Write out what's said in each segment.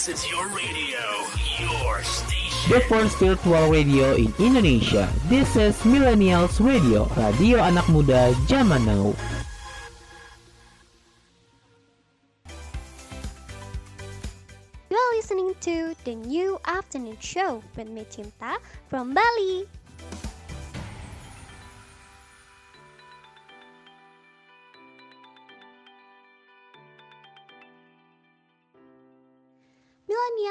This is your radio, your station. The first virtual radio in Indonesia. This is Millennials Radio, radio anak muda zaman now. You're listening to the new afternoon show with me Cinta from Bali.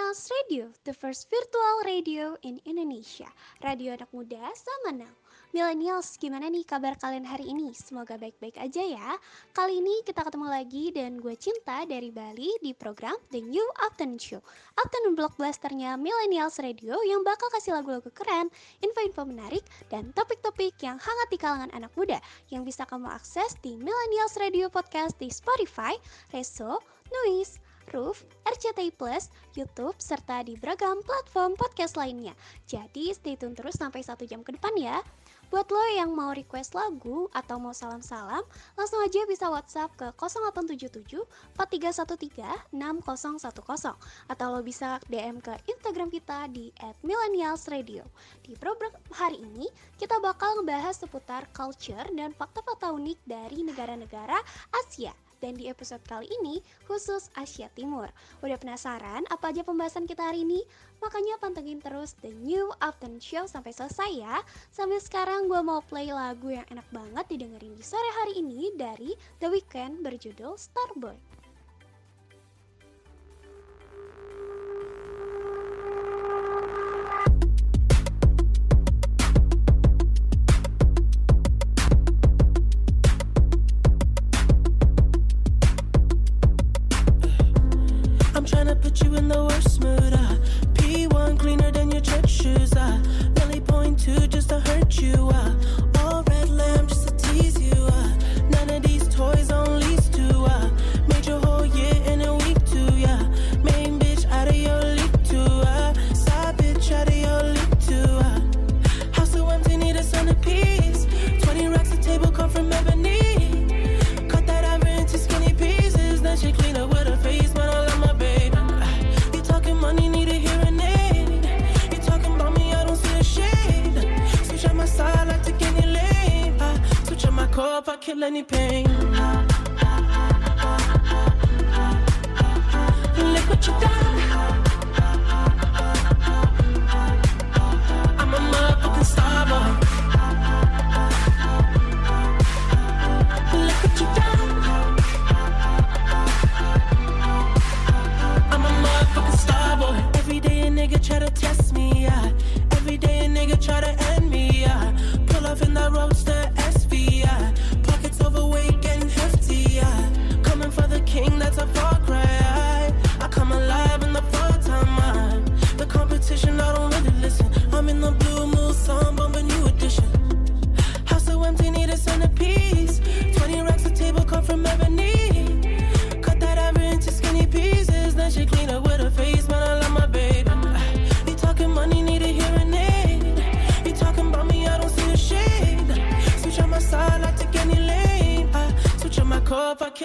Millennials Radio, the first virtual radio in Indonesia. Radio anak muda sama now. Millennials, gimana nih kabar kalian hari ini? Semoga baik-baik aja ya. Kali ini kita ketemu lagi dan gue Cinta dari Bali di program The New Afternoon Show. Afternoon blockbusternya Millennials Radio yang bakal kasih lagu-lagu keren, info-info menarik, dan topik-topik yang hangat di kalangan anak muda yang bisa kamu akses di Millennials Radio Podcast di Spotify, Reso, Noise, Roof, RCTI Plus, YouTube, serta di beragam platform podcast lainnya. Jadi stay tune terus sampai satu jam ke depan ya. Buat lo yang mau request lagu atau mau salam-salam, langsung aja bisa WhatsApp ke 0877 4313 6010 atau lo bisa DM ke Instagram kita di @millennialsradio. Di program hari ini, kita bakal ngebahas seputar culture dan fakta-fakta unik dari negara-negara Asia dan di episode kali ini khusus Asia Timur. Udah penasaran apa aja pembahasan kita hari ini? Makanya pantengin terus The New Afternoon Show sampai selesai ya. Sambil sekarang gue mau play lagu yang enak banget didengerin di sore hari ini dari The Weeknd berjudul Starboy.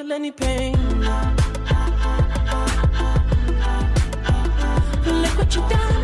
I any pain. Look what you done.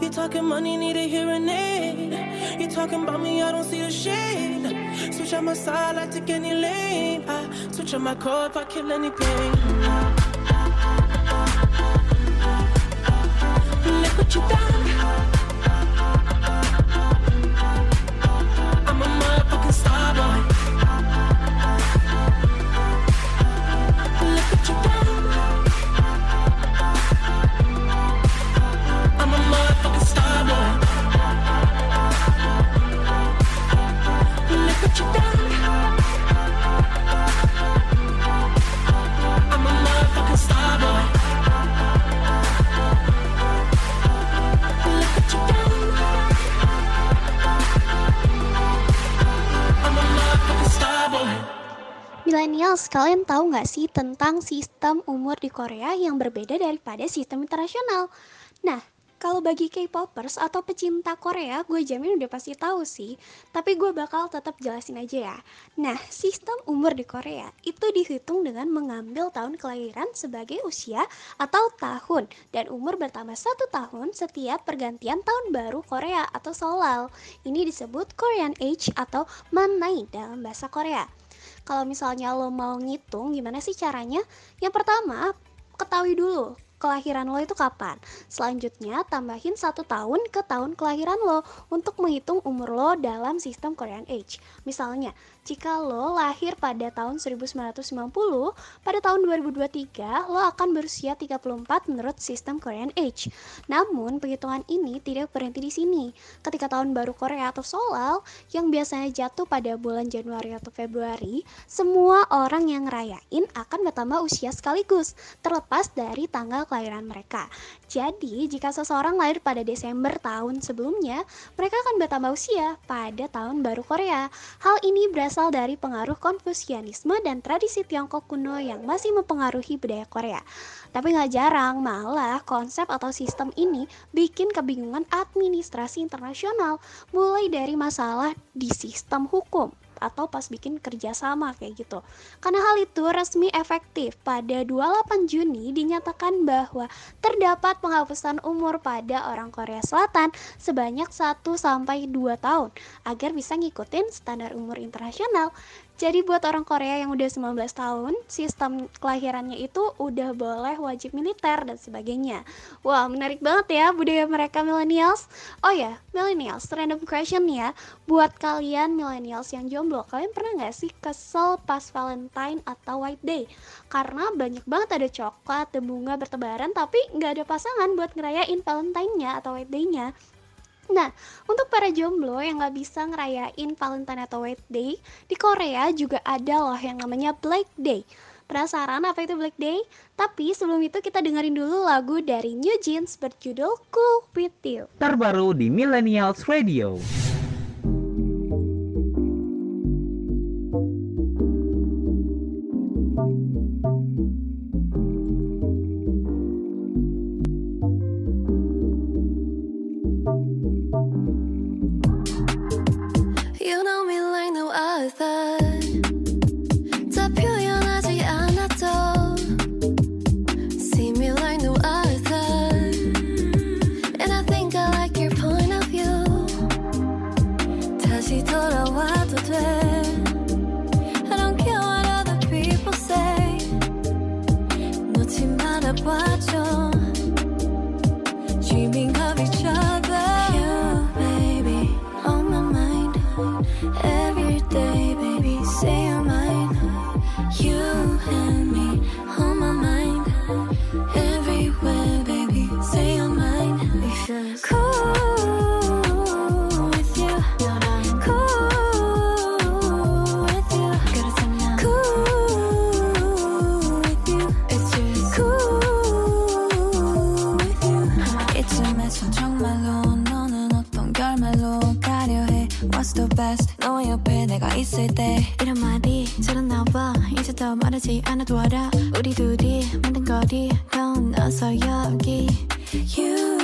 You talking money, need a hearing aid. You talking about me, I don't see a shade. Switch on my side, I take any lane. I switch on my core if I kill any pain. Look what you done. Kalian tahu nggak sih tentang sistem umur di Korea yang berbeda daripada sistem internasional? Nah, kalau bagi K-popers atau pecinta Korea, gue jamin udah pasti tahu sih. Tapi gue bakal tetap jelasin aja ya. Nah, sistem umur di Korea itu dihitung dengan mengambil tahun kelahiran sebagai usia atau tahun dan umur bertambah satu tahun setiap pergantian tahun baru Korea atau Solal. Ini disebut Korean Age atau Manai dalam bahasa Korea. Kalau misalnya lo mau ngitung gimana sih caranya? Yang pertama, ketahui dulu kelahiran lo itu kapan. Selanjutnya, tambahin satu tahun ke tahun kelahiran lo untuk menghitung umur lo dalam sistem Korean Age. Misalnya, jika lo lahir pada tahun 1990, pada tahun 2023 lo akan berusia 34 menurut sistem Korean Age. Namun, penghitungan ini tidak berhenti di sini. Ketika tahun baru Korea atau Solal yang biasanya jatuh pada bulan Januari atau Februari, semua orang yang ngerayain akan bertambah usia sekaligus, terlepas dari tanggal kelahiran mereka. Jadi, jika seseorang lahir pada Desember tahun sebelumnya, mereka akan bertambah usia pada tahun baru Korea. Hal ini berasal dari pengaruh Konfusianisme dan tradisi Tiongkok kuno yang masih mempengaruhi budaya Korea. Tapi nggak jarang, malah konsep atau sistem ini bikin kebingungan administrasi internasional, mulai dari masalah di sistem hukum, atau pas bikin kerjasama kayak gitu. Karena hal itu resmi efektif pada 28 Juni dinyatakan bahwa terdapat penghapusan umur pada orang Korea Selatan sebanyak 1 sampai 2 tahun agar bisa ngikutin standar umur internasional. Jadi buat orang Korea yang udah 19 tahun, sistem kelahirannya itu udah boleh wajib militer dan sebagainya. Wah, menarik banget ya budaya mereka millennials. Oh ya, millennials, random question ya. Buat kalian millennials yang jomblo, kalian pernah nggak sih kesel pas Valentine atau White Day? Karena banyak banget ada coklat dan bunga bertebaran, tapi nggak ada pasangan buat ngerayain Valentine-nya atau White Day-nya. Nah, untuk para jomblo yang nggak bisa ngerayain Valentine atau White Day, di Korea juga ada loh yang namanya Black Day. Penasaran apa itu Black Day? Tapi sebelum itu kita dengerin dulu lagu dari New Jeans berjudul Cool With You. Terbaru di Millennials Radio. You know me like no other 다 표현하지 않아도 See me like no other And I think I like your point of view 다시 돌아와도 돼 I don't care what other people say 놓지 말아봐 Best. 너의 옆에 내가 있을 때. 이런 말이 잘 나와 이제 더 말하지 않아도 알아. 우리 둘이 만든 거리. 건너서 여기. You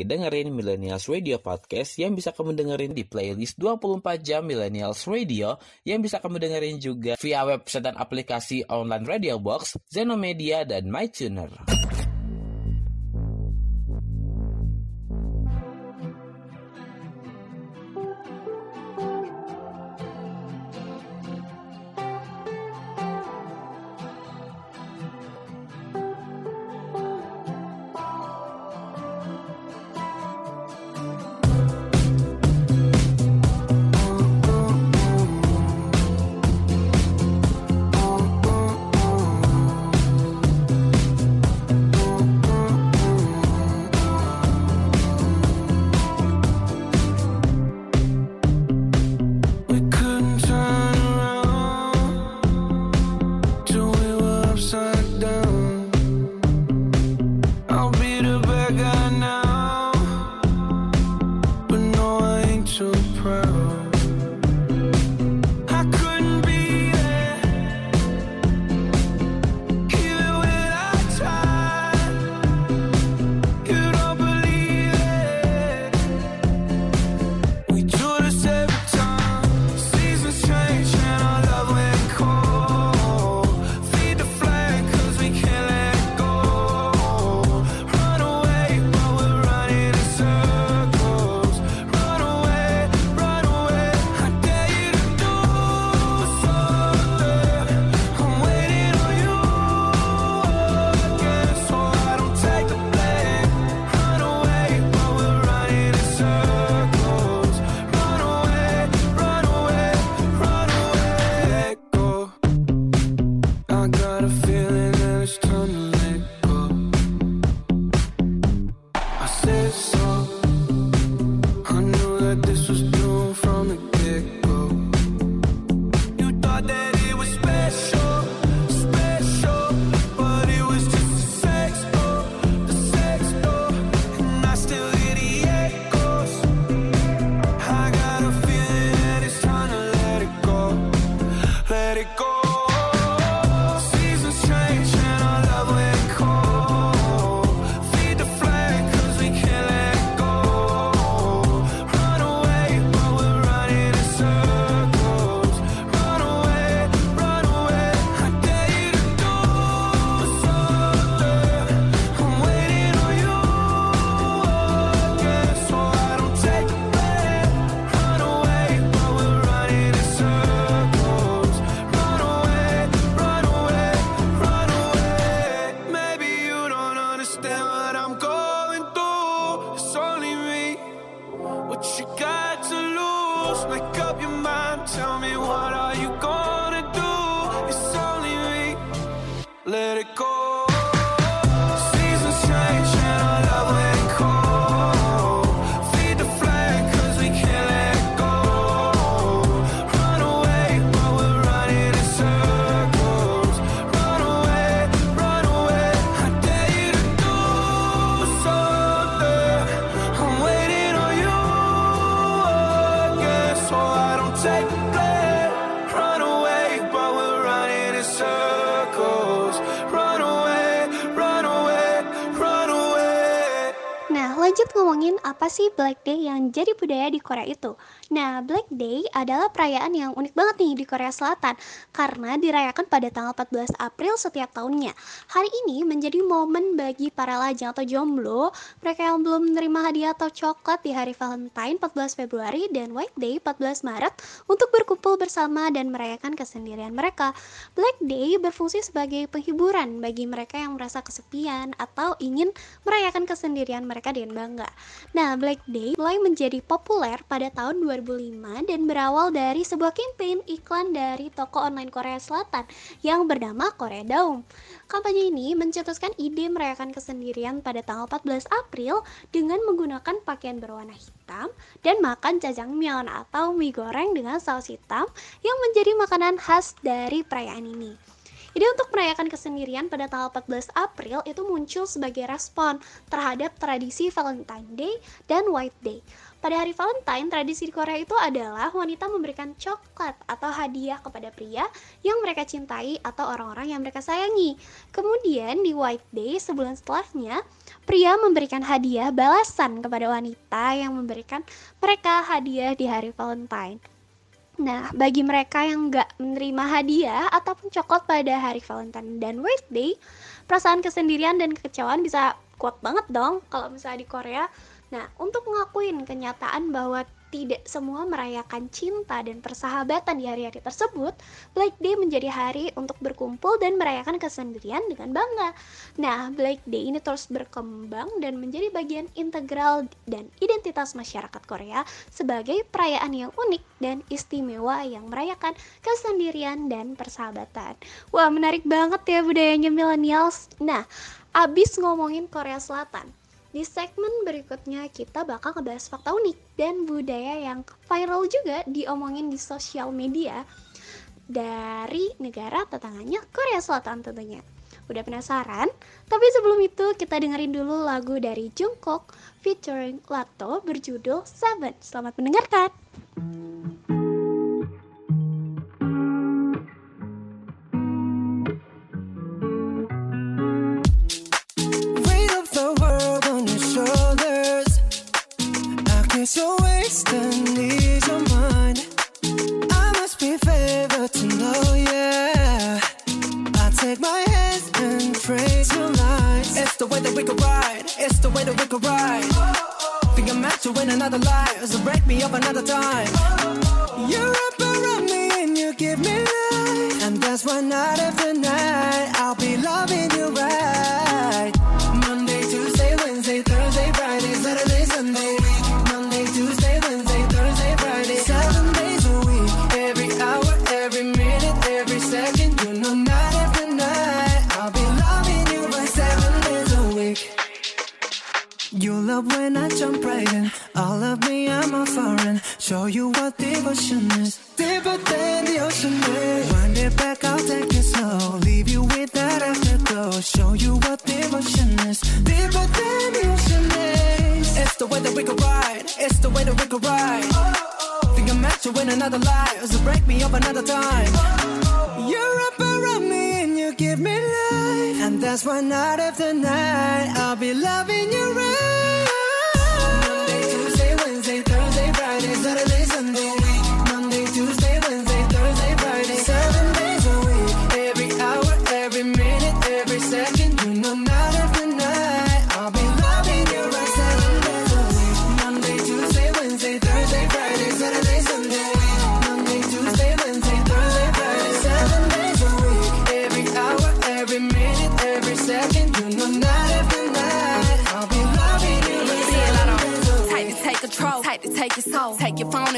lagi dengerin Millennials Radio Podcast yang bisa kamu dengerin di playlist 24 jam Millennials Radio yang bisa kamu dengerin juga via website dan aplikasi online Radio Box, Zenomedia, dan MyTuner. Lanjut ngomongin apa sih Black Day yang jadi budaya di Korea itu. Nah, Black Day adalah perayaan yang unik banget nih di Korea Selatan karena dirayakan pada tanggal 14 April setiap tahunnya. Hari ini menjadi momen bagi para lajang atau jomblo, mereka yang belum menerima hadiah atau coklat di hari Valentine 14 Februari dan White Day 14 Maret untuk berkumpul bersama dan merayakan kesendirian mereka. Black Day berfungsi sebagai penghiburan bagi mereka yang merasa kesepian atau ingin merayakan kesendirian mereka dengan bangga. Nah, Black Day mulai menjadi populer pada tahun 2005 dan berawal dari sebuah campaign iklan dari toko online Korea Selatan yang bernama Korea Daum. Kampanye ini mencetuskan ide merayakan kesendirian pada tanggal 14 April dengan menggunakan pakaian berwarna hitam dan makan jajangmyeon atau mie goreng dengan saus hitam yang menjadi makanan khas dari perayaan ini. Ide untuk merayakan kesendirian pada tanggal 14 April itu muncul sebagai respon terhadap tradisi Valentine Day dan White Day. Pada hari Valentine, tradisi di Korea itu adalah wanita memberikan coklat atau hadiah kepada pria yang mereka cintai atau orang-orang yang mereka sayangi. Kemudian di White Day, sebulan setelahnya, pria memberikan hadiah balasan kepada wanita yang memberikan mereka hadiah di hari Valentine. Nah, bagi mereka yang nggak menerima hadiah ataupun coklat pada hari Valentine dan White Day, perasaan kesendirian dan kekecewaan bisa kuat banget dong kalau misalnya di Korea. Nah, untuk mengakuin kenyataan bahwa tidak semua merayakan cinta dan persahabatan di hari-hari tersebut, Black Day menjadi hari untuk berkumpul dan merayakan kesendirian dengan bangga. Nah, Black Day ini terus berkembang dan menjadi bagian integral dan identitas masyarakat Korea sebagai perayaan yang unik dan istimewa yang merayakan kesendirian dan persahabatan. Wah, menarik banget ya budayanya millennials. Nah, abis ngomongin Korea Selatan, di segmen berikutnya kita bakal ngebahas fakta unik dan budaya yang viral juga diomongin di sosial media dari negara tetangganya Korea Selatan tentunya. Udah penasaran? Tapi sebelum itu kita dengerin dulu lagu dari Jungkook featuring Lato berjudul Seven. Selamat mendengarkan. You're wasting ease your mind. I must be favored to know, yeah. I take my hands and your lies. It's the way that we could ride. It's the way that we could ride. Think I'm meant to win another life, so break me up another time. You wrap around me and you give me life, and that's why night after Love when I jump right in. All of me, I'm a foreign. Show you what devotion is. Deeper than the ocean is. Wind it back, I'll take it slow. Leave you with that afterglow. Show you what devotion is. Deeper than the ocean is. It's the way that we could ride. It's the way that we could ride. Think I'm meant to win another life. So break me up another time. You're up around me and you give me life. And that's why night after night I'll be loving you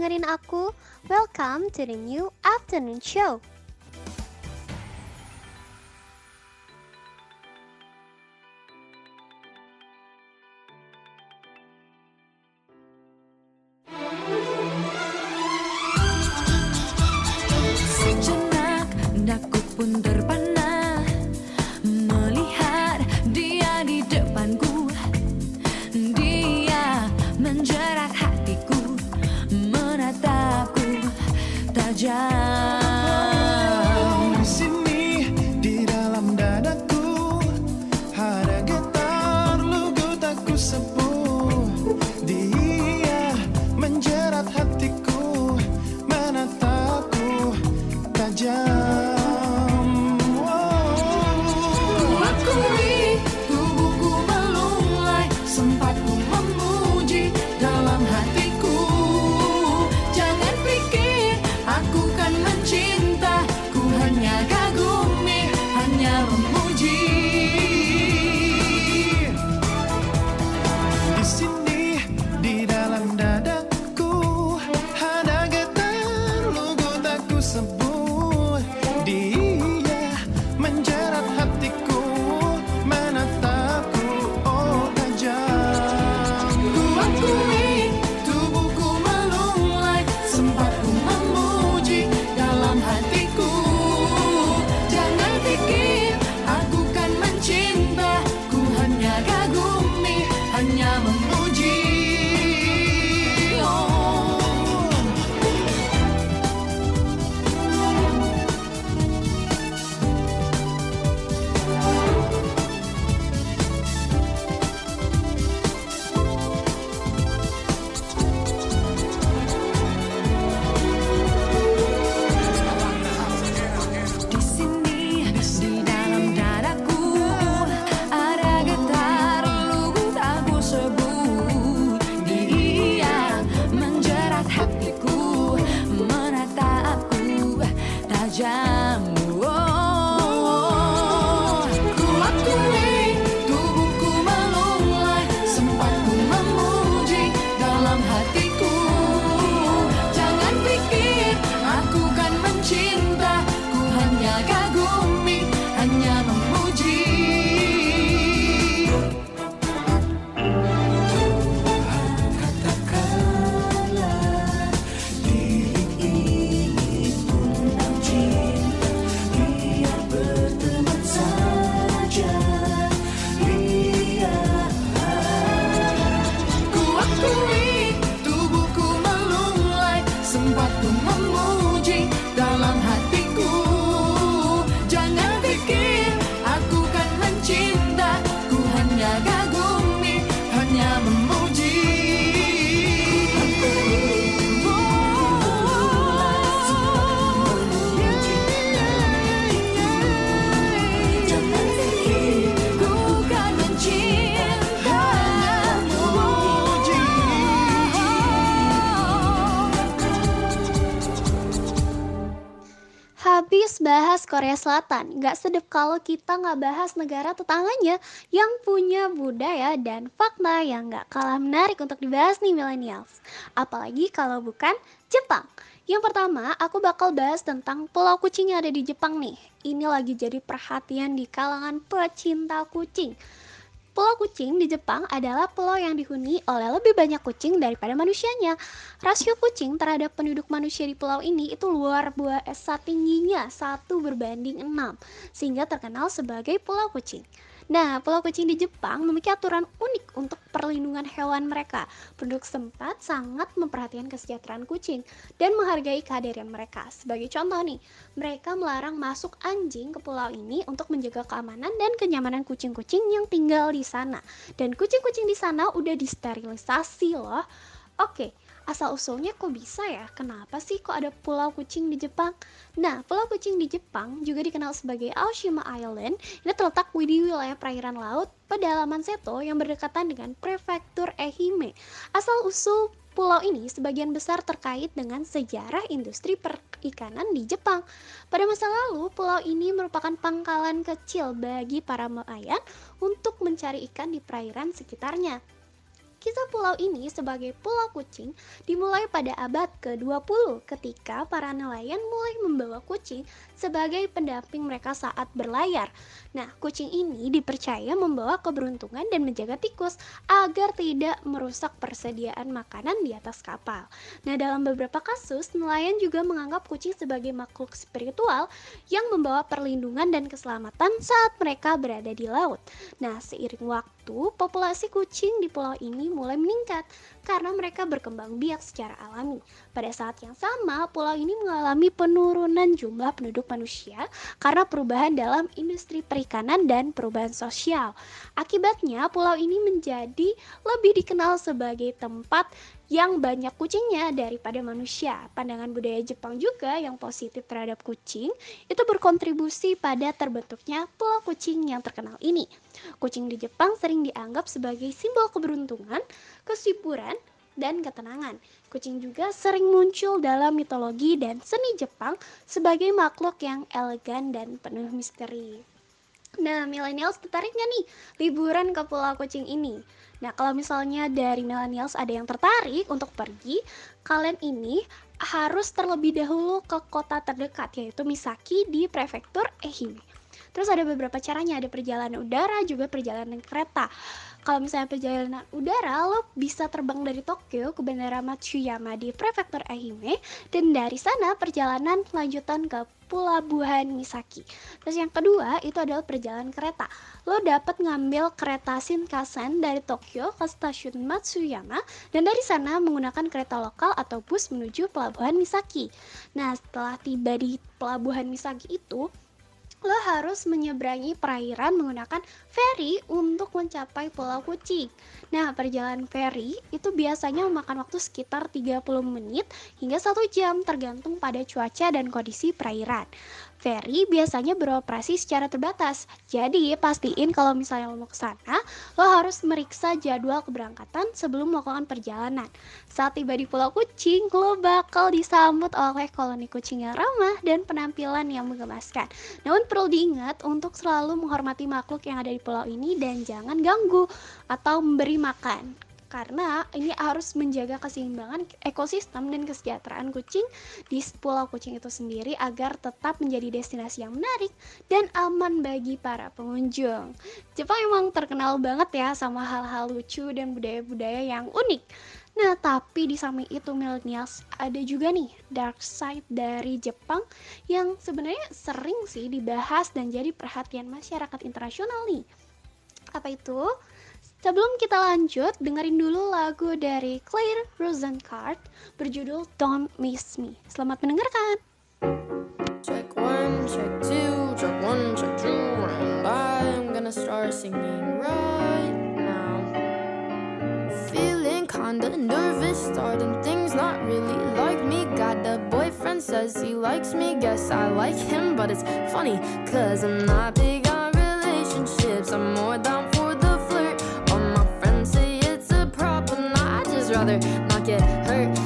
dengerin aku, welcome to the new afternoon show. Sejenak daku pun terpana già Korea Selatan, nggak sedep kalau kita nggak bahas negara tetangganya yang punya budaya dan fakta yang nggak kalah menarik untuk dibahas nih millennials. Apalagi kalau bukan Jepang. Yang pertama, aku bakal bahas tentang pulau kucing yang ada di Jepang nih. Ini lagi jadi perhatian di kalangan pecinta kucing. Pulau kucing di Jepang adalah pulau yang dihuni oleh lebih banyak kucing daripada manusianya. Rasio kucing terhadap penduduk manusia di pulau ini itu luar biasa tingginya, satu berbanding 6, sehingga terkenal sebagai pulau kucing. Nah, pulau kucing di Jepang memiliki aturan unik untuk perlindungan hewan mereka. Penduduk setempat sangat memperhatikan kesejahteraan kucing dan menghargai kehadiran mereka. Sebagai contoh nih, mereka melarang masuk anjing ke pulau ini untuk menjaga keamanan dan kenyamanan kucing-kucing yang tinggal di sana. Dan kucing-kucing di sana udah disterilisasi loh. Oke, asal usulnya kok bisa ya? Kenapa sih kok ada pulau kucing di Jepang? Nah, pulau kucing di Jepang juga dikenal sebagai Aoshima Island. Ini terletak di wilayah perairan laut pedalaman Seto yang berdekatan dengan prefektur Ehime. Asal usul Pulau ini sebagian besar terkait dengan sejarah industri perikanan di Jepang. Pada masa lalu, pulau ini merupakan pangkalan kecil bagi para nelayan untuk mencari ikan di perairan sekitarnya. Kisah pulau ini sebagai pulau kucing dimulai pada abad ke-20 ketika para nelayan mulai membawa kucing sebagai pendamping mereka saat berlayar. Nah, kucing ini dipercaya membawa keberuntungan dan menjaga tikus agar tidak merusak persediaan makanan di atas kapal. Nah, dalam beberapa kasus, nelayan juga menganggap kucing sebagai makhluk spiritual yang membawa perlindungan dan keselamatan saat mereka berada di laut. Nah, seiring waktu, populasi kucing di pulau ini mulai meningkat karena mereka berkembang biak secara alami. Pada saat yang sama, pulau ini mengalami penurunan jumlah penduduk manusia karena perubahan dalam industri perikanan dan perubahan sosial. Akibatnya, pulau ini menjadi lebih dikenal sebagai tempat yang banyak kucingnya daripada manusia. Pandangan budaya Jepang juga yang positif terhadap kucing itu berkontribusi pada terbentuknya pulau kucing yang terkenal ini. Kucing di Jepang sering dianggap sebagai simbol keberuntungan, kesuburan, dan ketenangan. Kucing juga sering muncul dalam mitologi dan seni Jepang sebagai makhluk yang elegan dan penuh misteri. Nah, millennials tertarik nggak nih liburan ke Pulau Kucing ini? Nah, kalau misalnya dari millennials ada yang tertarik untuk pergi, kalian ini harus terlebih dahulu ke kota terdekat yaitu Misaki di prefektur Ehime. Terus ada beberapa caranya, ada perjalanan udara, juga perjalanan kereta. Kalau misalnya perjalanan udara, lo bisa terbang dari Tokyo ke Bandara Matsuyama di prefektur Ehime dan dari sana perjalanan lanjutan ke Pelabuhan Misaki. Terus yang kedua itu adalah perjalanan kereta. Lo dapat ngambil kereta Shinkansen dari Tokyo ke stasiun Matsuyama dan dari sana menggunakan kereta lokal atau bus menuju Pelabuhan Misaki. Nah, setelah tiba di Pelabuhan Misaki itu, lo harus menyeberangi perairan menggunakan ferry untuk mencapai Pulau Kucing. Nah, perjalanan ferry itu biasanya memakan waktu sekitar 30 menit hingga 1 jam tergantung pada cuaca dan kondisi perairan. Ferry biasanya beroperasi secara terbatas. Jadi, pastiin kalau misalnya lo mau ke sana, lo harus meriksa jadwal keberangkatan sebelum melakukan perjalanan. Saat tiba di Pulau Kucing, lo bakal disambut oleh koloni kucing yang ramah dan penampilan yang menggemaskan. Namun perlu diingat untuk selalu menghormati makhluk yang ada di pulau ini dan jangan ganggu atau memberi makan karena ini harus menjaga keseimbangan ekosistem dan kesejahteraan kucing di Pulau Kucing itu sendiri agar tetap menjadi destinasi yang menarik dan aman bagi para pengunjung. Jepang emang terkenal banget ya sama hal-hal lucu dan budaya-budaya yang unik. Nah, tapi di samping itu millennials ada juga nih dark side dari Jepang yang sebenarnya sering sih dibahas dan jadi perhatian masyarakat internasional nih. Apa itu? Sebelum kita lanjut, dengerin dulu lagu dari Claire Rosencart berjudul Don't Miss Me. Selamat mendengarkan. Check one, check two, check one, check two, and I'm gonna start singing right now. Feeling kinda nervous, starting things not really like me. Got a boyfriend, says he likes me, guess I like him, but it's funny, cause I'm not big on relationships, I'm more down for rather not get hurt.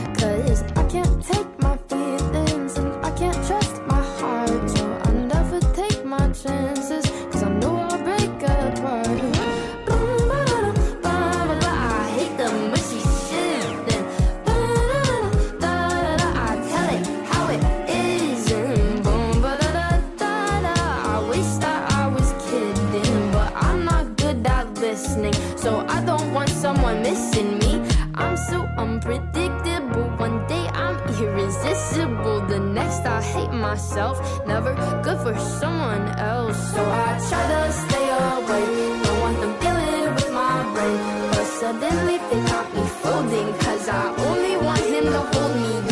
The I hate myself. Never good for someone else. So I try to stay away. Don't want them dealing with my brain. But suddenly they got me folding. Cause I only want him to hold me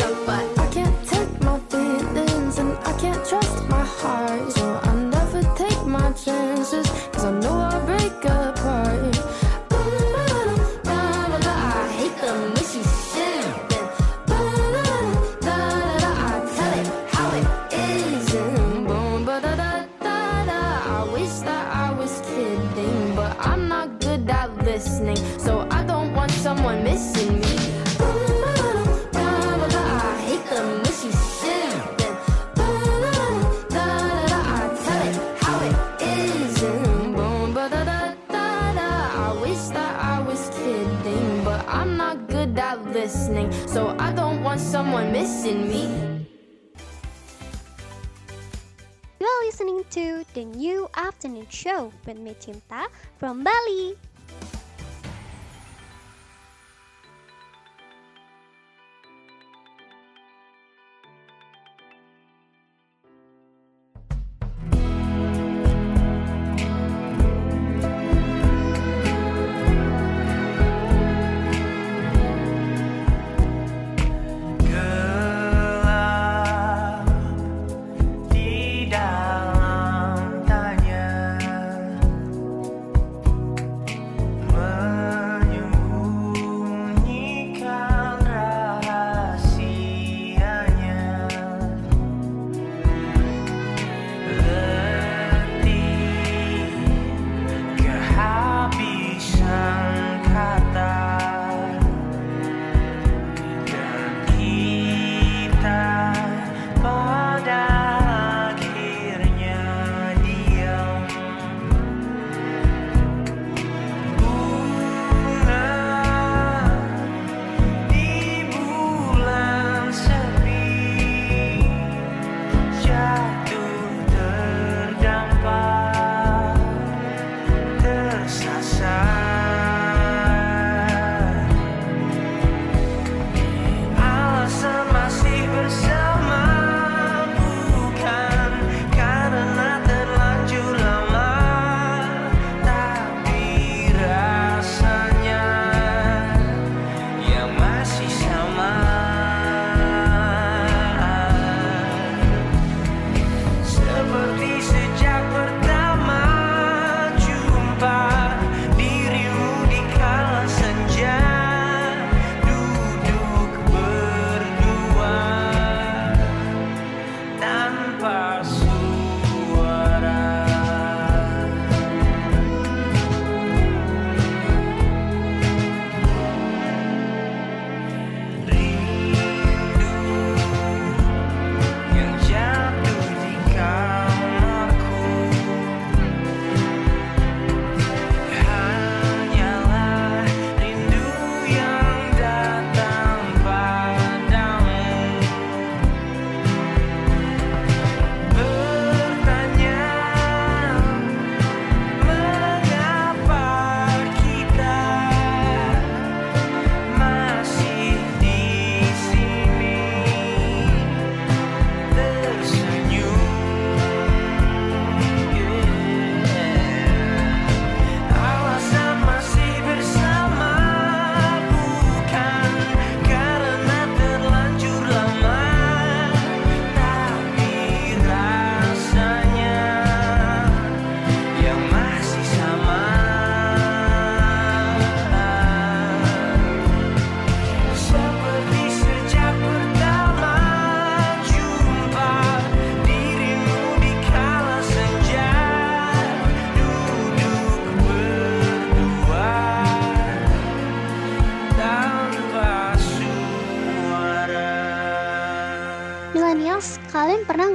with me Cinta from Bali.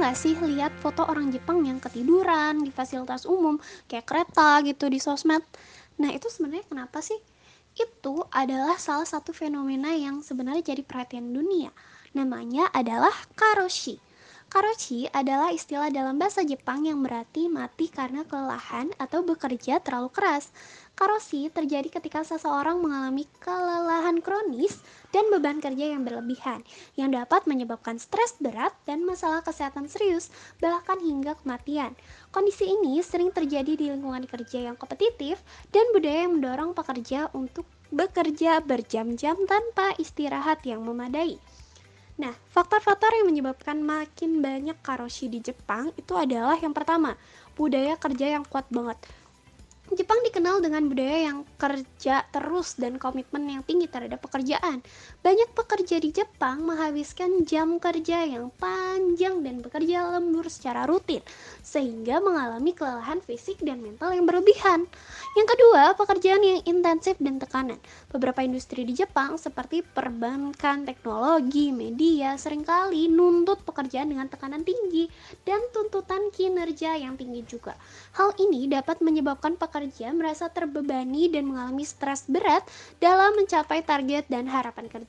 Nggak sih lihat foto orang Jepang yang ketiduran di fasilitas umum kayak kereta gitu di sosmed? Nah itu sebenarnya kenapa sih? Itu adalah salah satu fenomena yang sebenarnya jadi perhatian dunia. Namanya adalah karoshi. Karoshi adalah istilah dalam bahasa Jepang yang berarti mati karena kelelahan atau bekerja terlalu keras. Karoshi terjadi ketika seseorang mengalami kelelahan kronis dan beban kerja yang berlebihan, yang dapat menyebabkan stres berat dan masalah kesehatan serius, bahkan hingga kematian. Kondisi ini sering terjadi di lingkungan kerja yang kompetitif dan budaya yang mendorong pekerja untuk bekerja berjam-jam tanpa istirahat yang memadai. Nah, faktor-faktor yang menyebabkan makin banyak karoshi di Jepang itu adalah yang pertama, budaya kerja yang kuat banget. Jepang dikenal dengan budaya yang kerja terus dan komitmen yang tinggi terhadap pekerjaan. Banyak pekerja di Jepang menghabiskan jam kerja yang panjang dan bekerja lembur secara rutin, sehingga mengalami kelelahan fisik dan mental yang berlebihan. Yang kedua, pekerjaan yang intensif dan tekanan. Beberapa industri di Jepang seperti perbankan, teknologi, media sering kali nuntut pekerjaan dengan tekanan tinggi dan tuntutan kinerja yang tinggi juga. Hal ini dapat menyebabkan pekerja merasa terbebani dan mengalami stres berat dalam mencapai target dan harapan kerja.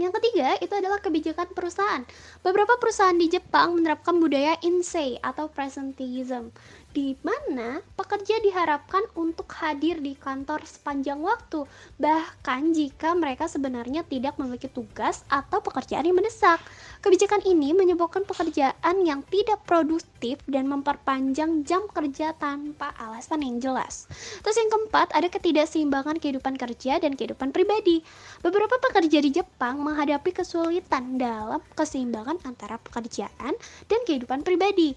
Yang ketiga, itu adalah kebijakan perusahaan. Beberapa perusahaan di Jepang menerapkan budaya insei atau presenteeism, di mana pekerja diharapkan untuk hadir di kantor sepanjang waktu, bahkan jika mereka sebenarnya tidak memiliki tugas atau pekerjaan yang mendesak. Kebijakan ini menyebabkan pekerjaan yang tidak produktif dan memperpanjang jam kerja tanpa alasan yang jelas. Terus yang keempat, ada ketidakseimbangan kehidupan kerja dan kehidupan pribadi. Beberapa pekerja di Jepang menghadapi kesulitan dalam keseimbangan antara pekerjaan dan kehidupan pribadi.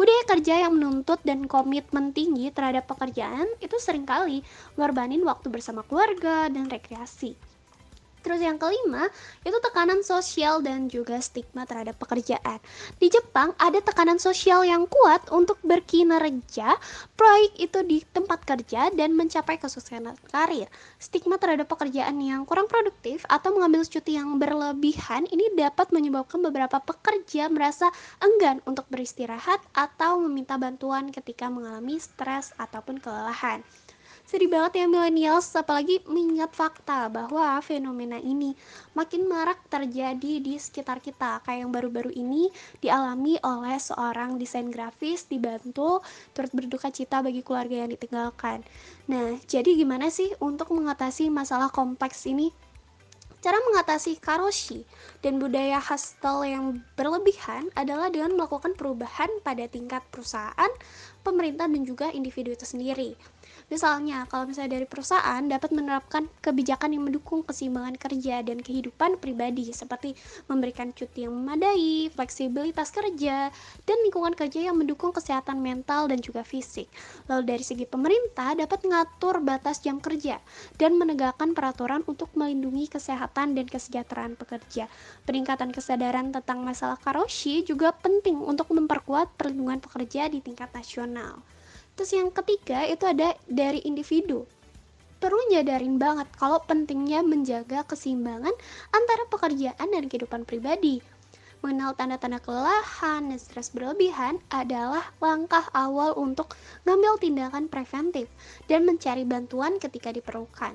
Budaya kerja yang menuntut dan komitmen tinggi terhadap pekerjaan itu sering kali mengorbanin waktu bersama keluarga dan rekreasi. Terus yang kelima, itu tekanan sosial dan juga stigma terhadap pekerjaan. Di Jepang ada tekanan sosial yang kuat untuk berkinerja, proyek itu di tempat kerja dan mencapai kesuksesan karir. Stigma terhadap pekerjaan yang kurang produktif atau mengambil cuti yang berlebihan ini dapat menyebabkan beberapa pekerja merasa enggan untuk beristirahat atau meminta bantuan ketika mengalami stres ataupun kelelahan. Sedih banget ya millennials, apalagi mengingat fakta bahwa fenomena ini makin marak terjadi di sekitar kita. Kayak yang baru-baru ini dialami oleh seorang desain grafis di Bantul turut berduka cita bagi keluarga yang ditinggalkan. Nah, jadi gimana sih untuk mengatasi masalah kompleks ini? Cara mengatasi karoshi dan budaya hostel yang berlebihan adalah dengan melakukan perubahan pada tingkat perusahaan, pemerintah, dan juga individu itu sendiri. Misalnya, kalau misalnya dari perusahaan dapat menerapkan kebijakan yang mendukung keseimbangan kerja dan kehidupan pribadi seperti memberikan cuti yang memadai, fleksibilitas kerja, dan lingkungan kerja yang mendukung kesehatan mental dan juga fisik. Lalu dari segi pemerintah dapat mengatur batas jam kerja dan menegakkan peraturan untuk melindungi kesehatan dan kesejahteraan pekerja. Peningkatan kesadaran tentang masalah karoshi juga penting untuk memperkuat perlindungan pekerja di tingkat nasional. Terus yang ketiga itu ada dari individu. Perlu nyadarin banget kalau pentingnya menjaga keseimbangan antara pekerjaan dan kehidupan pribadi. Mengenal tanda-tanda kelelahan dan stres berlebihan adalah langkah awal untuk ngambil tindakan preventif dan mencari bantuan ketika diperlukan.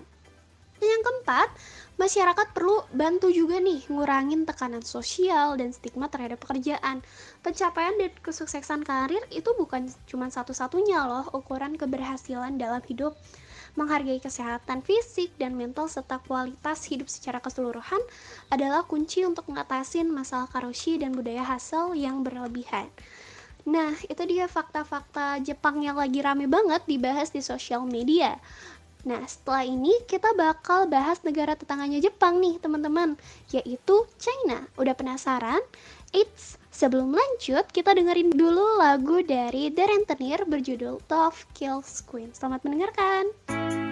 Dan yang keempat, masyarakat perlu bantu juga nih ngurangin tekanan sosial dan stigma terhadap pekerjaan. Pencapaian dan kesuksesan karir itu bukan cuma satu-satunya loh ukuran keberhasilan dalam hidup. Menghargai kesehatan fisik dan mental serta kualitas hidup secara keseluruhan adalah kunci untuk mengatasin masalah karoshi dan budaya hasil yang berlebihan. Nah, itu dia fakta-fakta Jepang yang lagi rame banget dibahas di sosial media. Nah, setelah ini kita bakal bahas negara tetangganya Jepang nih, teman-teman, yaitu China. Udah penasaran? Eits, sebelum lanjut, kita dengerin dulu lagu dari The Rentenir berjudul Tough Kills Queen. Selamat mendengarkan.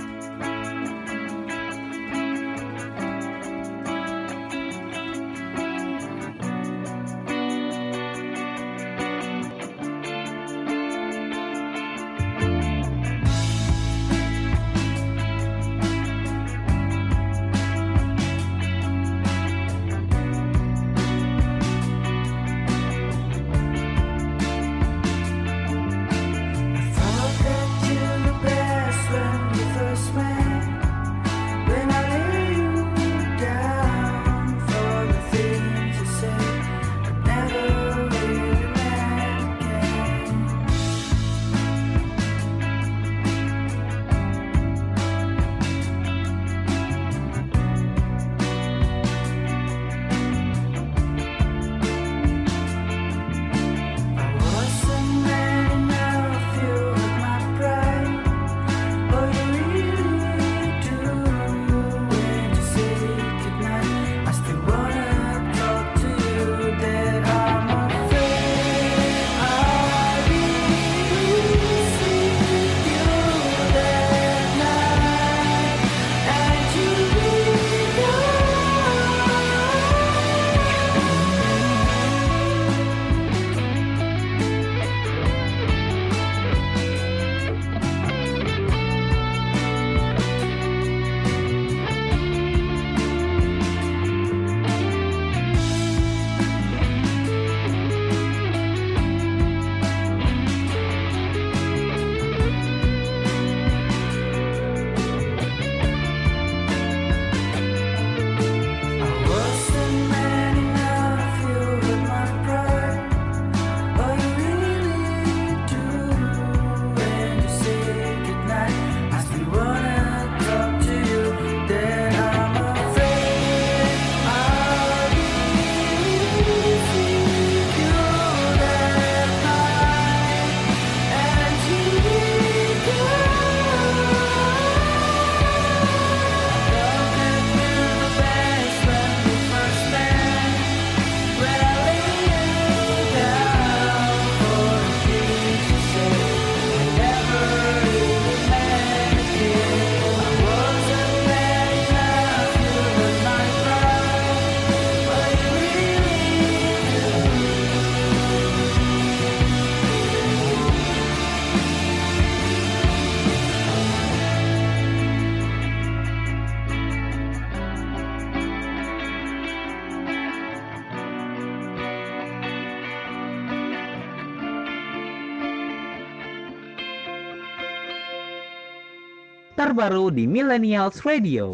Terbaru di Millennials Radio.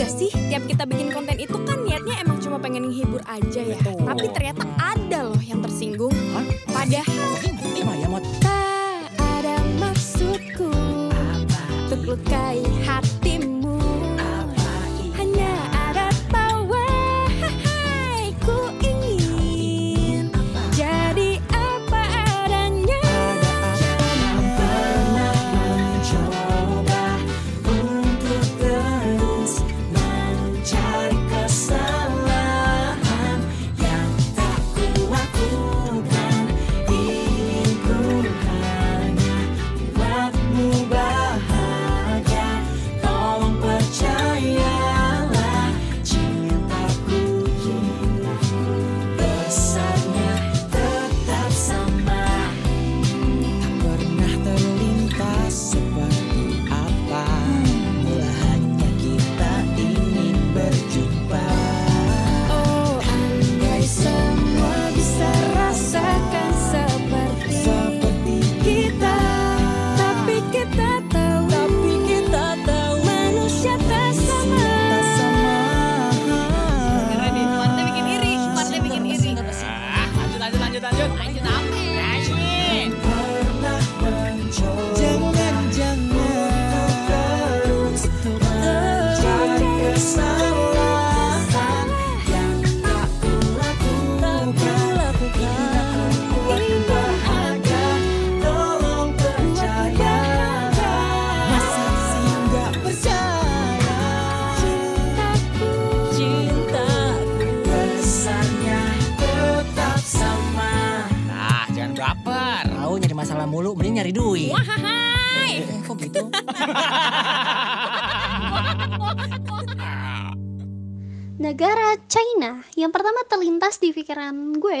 Nggak sih, tiap kita bikin konten itu kan niatnya emang cuma pengen menghibur aja ya. Tapi ternyata ada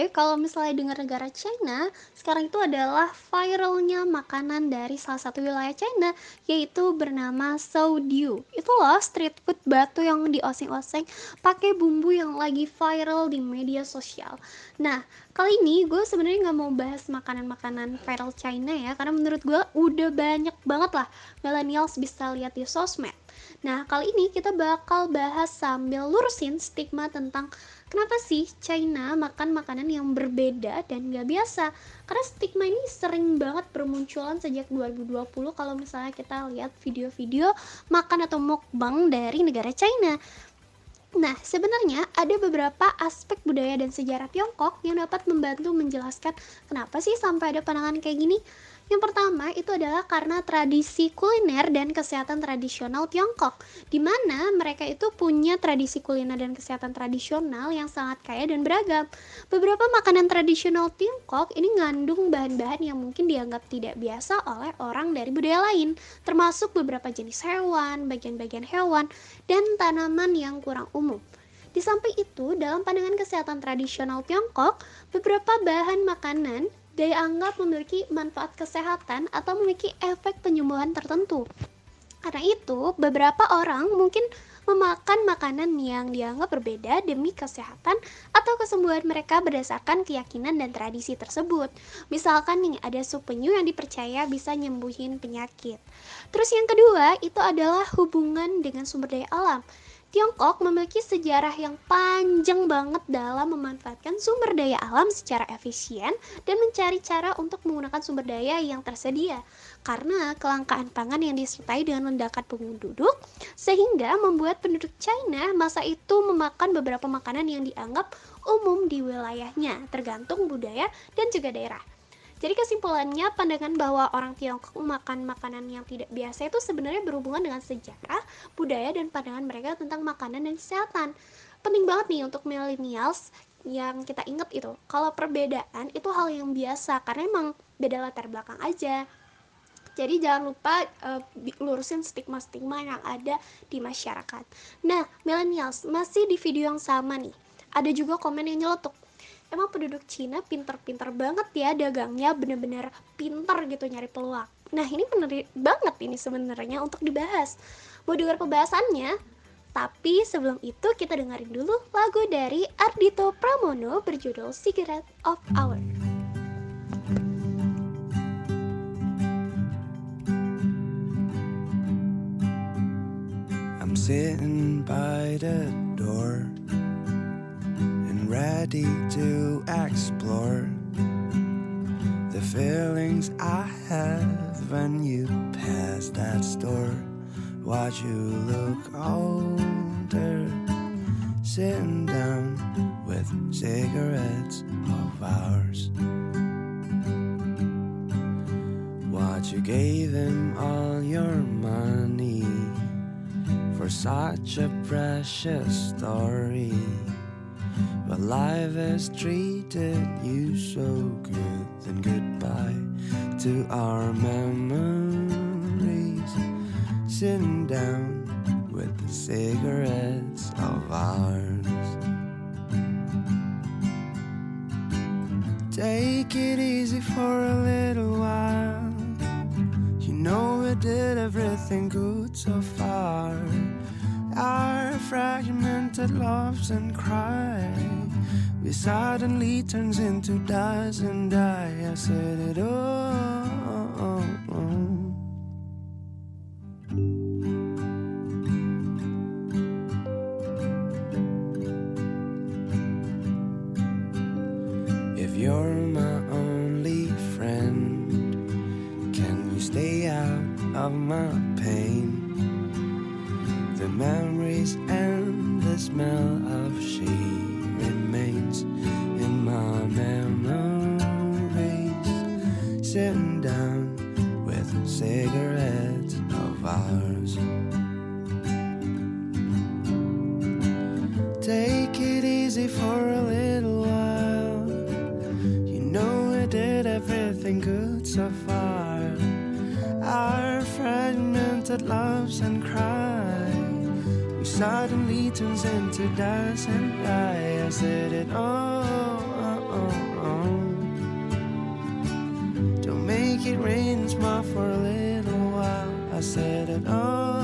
gue kalau misalnya dengar negara China sekarang itu adalah viralnya makanan dari salah satu wilayah China yaitu bernama Saudiu itu loh street food batu yang dioseng-oseng pakai bumbu yang lagi viral di media sosial. Nah kali ini gue sebenarnya nggak mau bahas makanan-makanan viral China ya karena menurut gue udah banyak banget lah millennials bisa lihat di sosmed. Nah, kali ini kita bakal bahas sambil lurusin stigma tentang kenapa sih China makan makanan yang berbeda dan gak biasa. Karena stigma ini sering banget bermunculan sejak 2020 kalau misalnya kita lihat video-video makan atau mukbang dari negara China. Nah, sebenarnya ada beberapa aspek budaya dan sejarah Tiongkok yang dapat membantu menjelaskan kenapa sih sampai ada pandangan kayak gini. Yang pertama itu adalah karena tradisi kuliner dan kesehatan tradisional Tiongkok, di mana mereka itu punya tradisi kuliner dan kesehatan tradisional yang sangat kaya dan beragam. Beberapa makanan tradisional Tiongkok ini ngandung bahan-bahan yang mungkin dianggap tidak biasa oleh orang dari budaya lain, termasuk beberapa jenis hewan, bagian-bagian hewan, dan tanaman yang kurang umum. Di samping itu, dalam pandangan kesehatan tradisional Tiongkok, beberapa bahan makanan dianggap memiliki manfaat kesehatan atau memiliki efek penyembuhan tertentu. Karena itu, beberapa orang mungkin memakan makanan yang dianggap berbeda demi kesehatan atau kesembuhan mereka berdasarkan keyakinan dan tradisi tersebut. Misalkan nih ada sup penyu yang dipercaya bisa nyembuhin penyakit. Terus yang kedua itu adalah hubungan dengan sumber daya alam. Tiongkok memiliki sejarah yang panjang banget dalam memanfaatkan sumber daya alam secara efisien dan mencari cara untuk menggunakan sumber daya yang tersedia. Karena kelangkaan pangan yang disertai dengan ledakan penduduk, sehingga membuat penduduk China masa itu memakan beberapa makanan yang dianggap umum di wilayahnya, tergantung budaya dan juga daerah. Jadi kesimpulannya pandangan bahwa orang Tiongkok makan makanan yang tidak biasa itu sebenarnya berhubungan dengan sejarah, budaya dan pandangan mereka tentang makanan dan kesehatan. Penting banget nih untuk millennials yang kita ingat itu. Kalau perbedaan itu hal yang biasa karena emang beda latar belakang aja. Jadi jangan lupa uh, lurusin stigma-stigma yang ada di masyarakat. Nah, millennials masih di video yang sama nih. Ada juga komen yang nyeletuk emang penduduk Cina pinter-pinter banget ya dagangnya bener-bener pinter gitu nyari peluang. Nah ini bener banget ini sebenarnya untuk dibahas. Mau dengar pembahasannya? Tapi sebelum itu kita dengerin dulu lagu dari Ardito Pramono berjudul Cigarette of Hour. I'm sitting by the door ready to explore the feelings I have when you pass that store. Watch you look older, sitting down with cigarettes of ours. Watch you gave him all your money for such a precious story. But life has treated you so good. Then goodbye to our memories. Sitting down with the cigarettes of ours. Take it easy for a little while. You know we did everything good so far. Our fragmented loves and cry. We suddenly turns into dies and die. I said it all. If you're my only friend, can you stay out of my pain? The memories and the smell of she in my memories. Sitting down with cigarettes of ours. Take it easy for a little while. You know we did everything good so far. Our fragmented loves and cry. Suddenly turns into dust and die. I said it all. Don't make it rain smile for a little while. I said it all.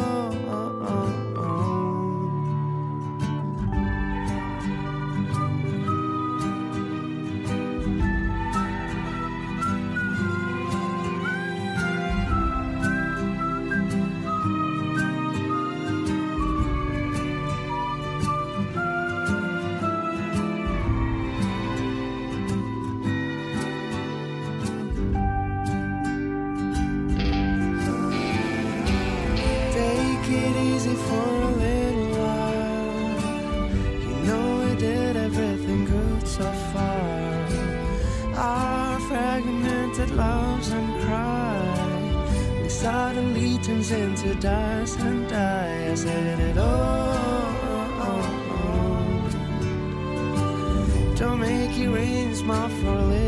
Smile for a little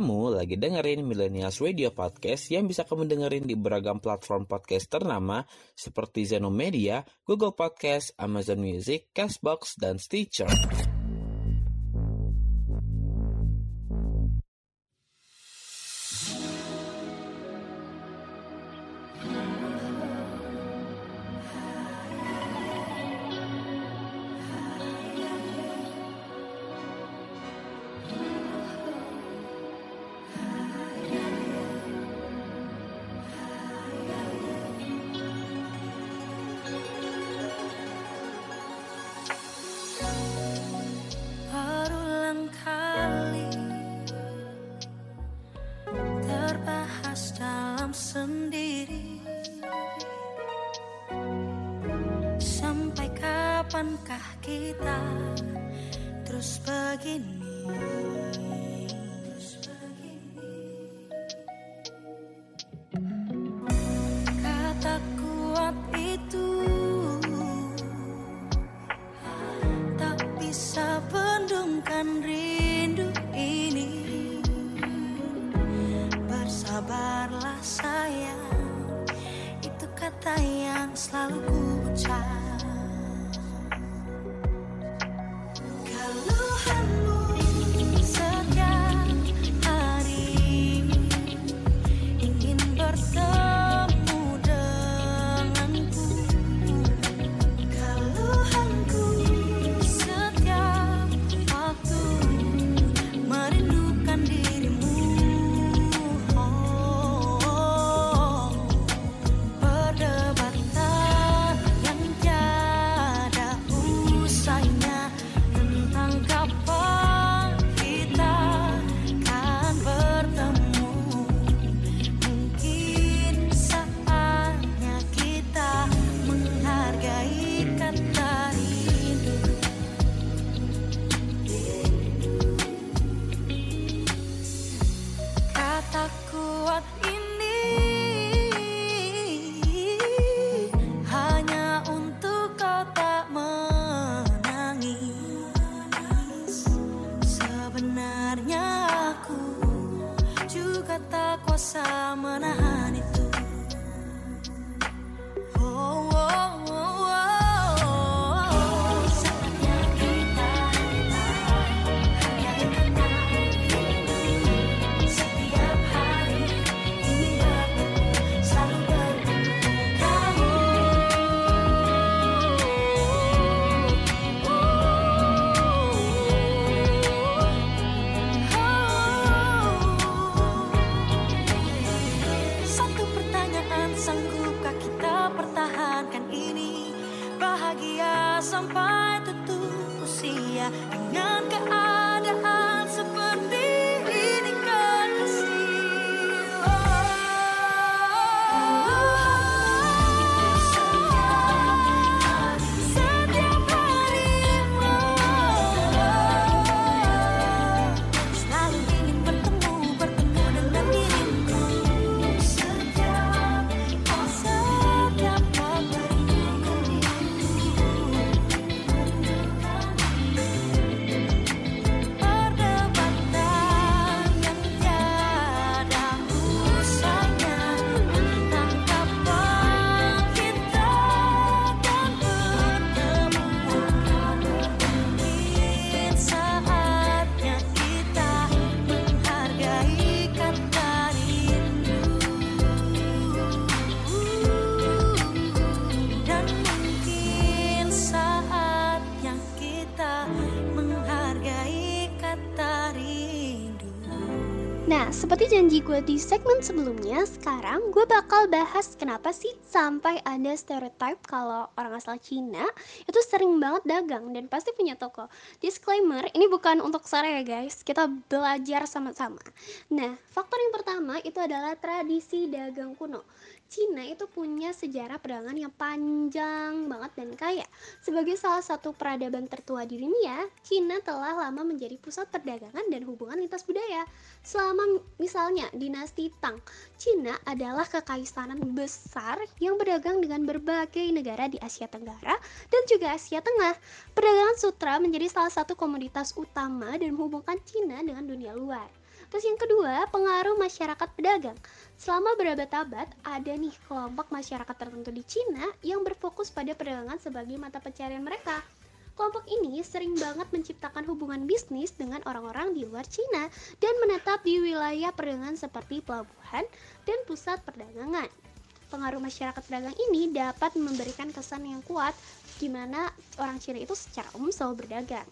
Kamu lagi dengerin Millennials Radio Podcast yang bisa kamu dengerin di beragam platform podcast ternama seperti Zenomedia, Google Podcast, Amazon Music, Castbox, dan Stitcher. Gue di segmen sebelumnya, sekarang gue bakal bahas kenapa sih sampai ada stereotype kalau orang asal Cina itu sering banget dagang dan pasti punya toko. Disclaimer, ini bukan untuk sore ya guys, kita belajar sama-sama. Nah, faktor yang pertama itu adalah tradisi dagang kuno. Cina itu punya sejarah perdagangan yang panjang banget dan kaya. Sebagai salah satu peradaban tertua di dunia, Cina telah lama menjadi pusat perdagangan dan hubungan lintas budaya. Selama misalnya dinasti Tang, Cina adalah kekaisaran besar yang berdagang dengan berbagai negara di Asia Tenggara dan juga Asia Tengah. Perdagangan sutra menjadi salah satu komoditas utama dan menghubungkan Cina dengan dunia luar. Terus yang kedua, pengaruh masyarakat pedagang. Selama berabad-abad, ada nih kelompok masyarakat tertentu di Cina yang berfokus pada perdagangan sebagai mata pencarian mereka. Kelompok ini sering banget menciptakan hubungan bisnis dengan orang-orang di luar Cina dan menetap di wilayah perdagangan seperti pelabuhan dan pusat perdagangan. Pengaruh masyarakat pedagang ini dapat memberikan kesan yang kuat gimana orang Cina itu secara umum selalu berdagang.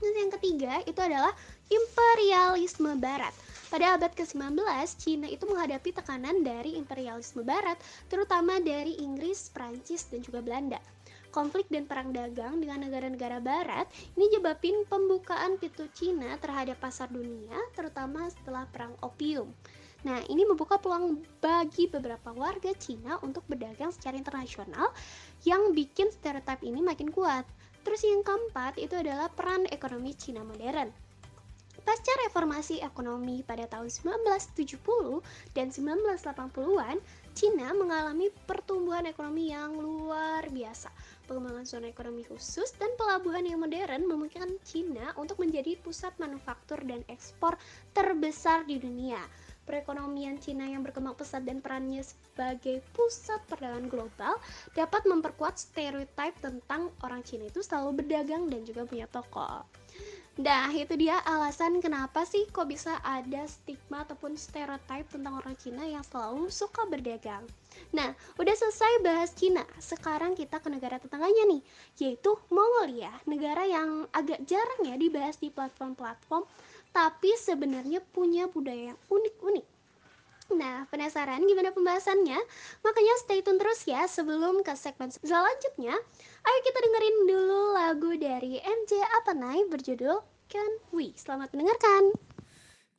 Dan yang ketiga itu adalah imperialisme barat. Pada abad ke-19, Cina itu menghadapi tekanan dari imperialisme barat, terutama dari Inggris, Prancis, dan juga Belanda. Konflik dan perang dagang dengan negara-negara barat ini nyebabin pembukaan pintu Cina terhadap pasar dunia, terutama setelah perang opium. Nah, ini membuka peluang bagi beberapa warga Cina untuk berdagang secara internasional yang bikin stereotip ini makin kuat. Terus yang keempat itu adalah peran ekonomi Cina modern. Pasca reformasi ekonomi pada tahun 1970 dan 1980-an, Cina mengalami pertumbuhan ekonomi yang luar biasa. Pengembangan zona ekonomi khusus dan pelabuhan yang modern memungkinkan Cina untuk menjadi pusat manufaktur dan ekspor terbesar di dunia. Perekonomian Cina yang berkembang pesat dan perannya sebagai pusat perdagangan global dapat memperkuat stereotip tentang orang Cina itu selalu berdagang dan juga punya toko. Nah, itu dia alasan kenapa sih kok bisa ada stigma ataupun stereotip tentang orang Cina yang selalu suka berdagang. Nah, udah selesai bahas Cina. Sekarang kita ke negara tetangganya nih, yaitu Mongolia, negara yang agak jarang ya dibahas di platform-platform, tapi sebenarnya punya budaya yang unik-unik. Nah, penasaran gimana pembahasannya? Makanya stay tune terus ya sebelum ke segmen selanjutnya. Ayo kita dengerin dulu lagu dari MJ Apanai berjudul Can We. Selamat mendengarkan.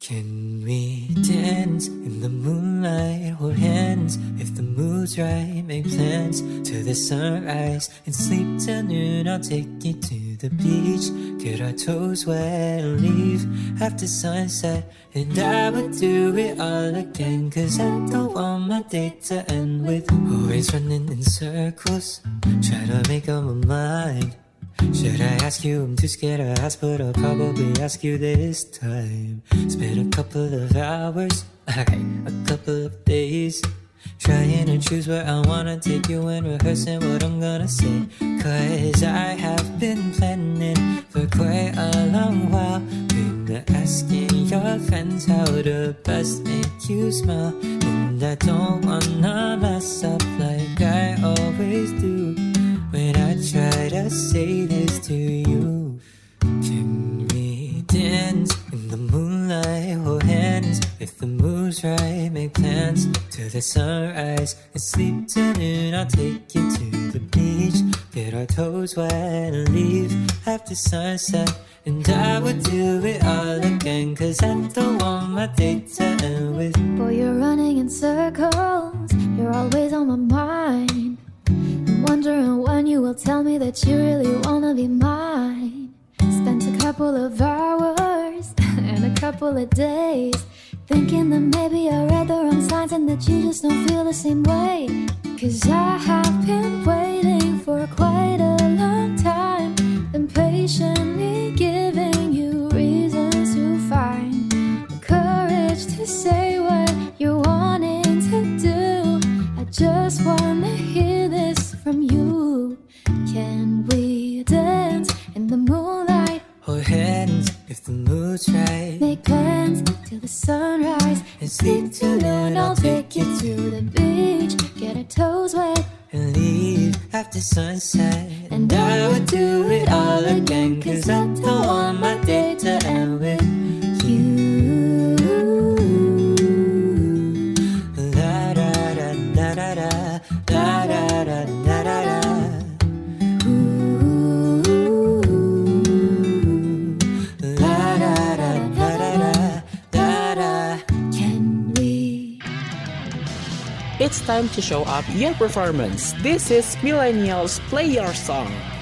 Can we dance in the moonlight? Hold hands if the mood's right. Make plans to the sunrise and sleep till noon. I'll take you to the beach, get our toes wet, leave after sunset. And I would do it all again, cause I don't want my day to end with always running in circles. Try to make up my mind. Should I ask you? I'm too scared to ask, but I'll probably ask you this time. Spend a couple of hours, a couple of days. Trying to choose where I wanna take you and rehearsing what I'm gonna say. Cause I have been planning for quite a long while. Been asking your friends how to best make you smile. And I don't wanna mess up like I always do. Try to say this to you, can we dance in the moonlight? Hold hands if the mood's right. Make plans till the sunrise and sleep till noon. I'll take you to the beach, get our toes wet, and leave after sunset. And I would do it all again, cause I don't want my day to end with. Boy, you're running in circles. You're always on my mind. Wondering when you will tell me that you really wanna be mine. Spent a couple of hours and a couple of days thinking that maybe I read the wrong signs and that you just don't feel the same way. Cause I have been waiting for quite a long time and patiently giving you reasons to find the courage to say what you're wanting to do. I just wanna hear this from you. Can we dance in the moonlight? Hold hands if the mood's right. Make plans till the sunrise And sleep till noon, I'll take you to the beach. Get our toes wet. and leave after sunset. And I would do it all again, cause I don't want my day to end with Time to show up your performance. This is Millennials Play Your Song.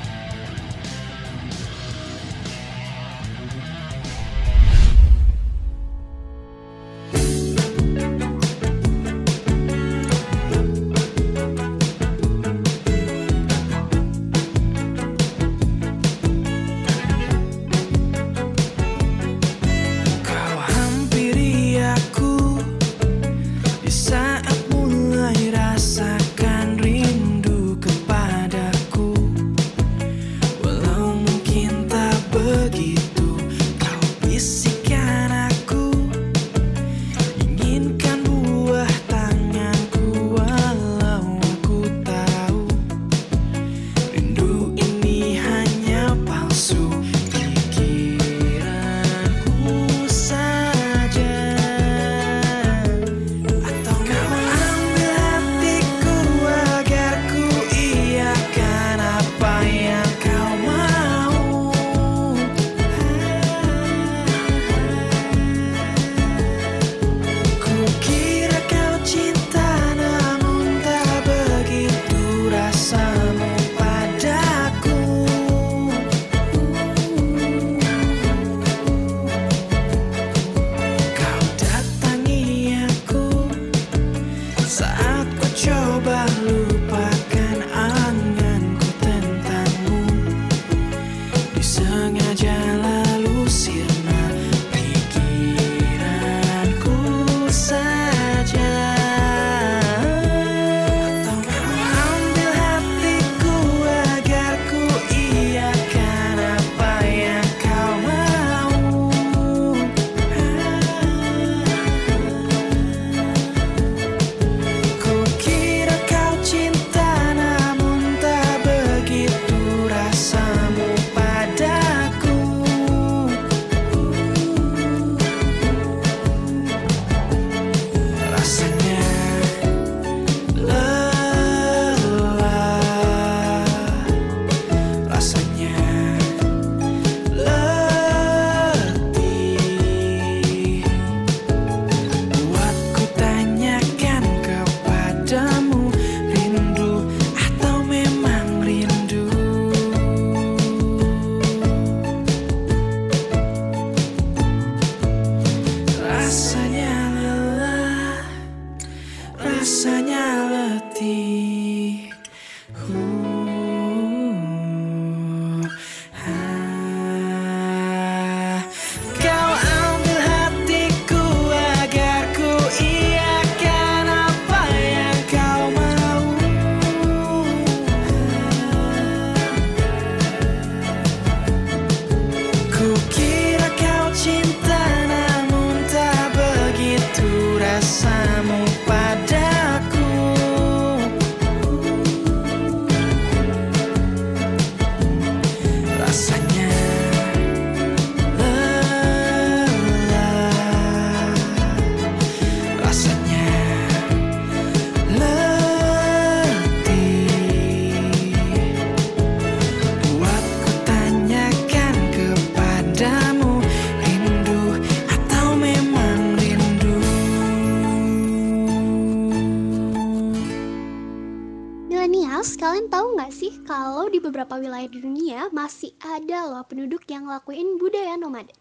Ngelakuin budaya nomaden?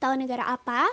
Tahu negara apa?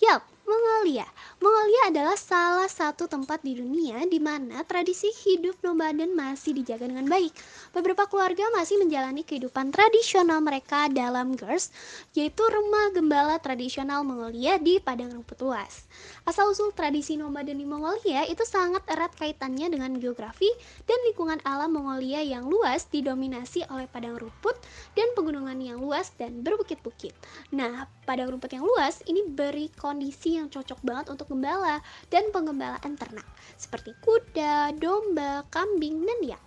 Yap, Mongolia. Mongolia adalah salah satu tempat di dunia di mana tradisi hidup nomaden masih dijaga dengan baik. Beberapa keluarga masih menjalani kehidupan tradisional mereka dalam gers, yaitu rumah gembala tradisional Mongolia di padang rumput luas. Asal-usul tradisi nomaden di Mongolia itu sangat erat kaitannya dengan geografi dan lingkungan alam Mongolia yang luas didominasi oleh padang rumput dan pegunungan yang luas dan berbukit-bukit. Nah, padang rumput yang luas ini beri kondisi yang cocok banget untuk gembala dan pengembalaan ternak seperti kuda, domba, kambing, dan yak.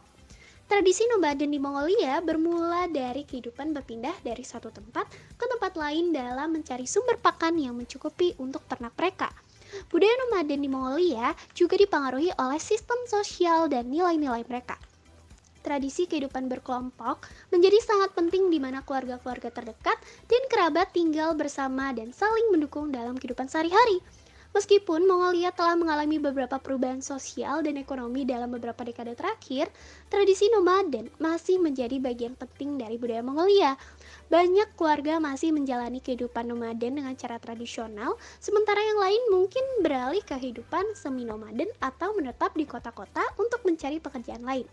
Tradisi nomaden di Mongolia bermula dari kehidupan berpindah dari satu tempat ke tempat lain dalam mencari sumber pakan yang mencukupi untuk ternak mereka. Budaya nomaden di Mongolia juga dipengaruhi oleh sistem sosial dan nilai-nilai mereka. Tradisi kehidupan berkelompok menjadi sangat penting di mana keluarga-keluarga terdekat dan kerabat tinggal bersama dan saling mendukung dalam kehidupan sehari-hari. Meskipun Mongolia telah mengalami beberapa perubahan sosial dan ekonomi dalam beberapa dekade terakhir, tradisi nomaden masih menjadi bagian penting dari budaya Mongolia. Banyak keluarga masih menjalani kehidupan nomaden dengan cara tradisional, sementara yang lain mungkin beralih ke kehidupan semi-nomaden atau menetap di kota-kota untuk mencari pekerjaan lain.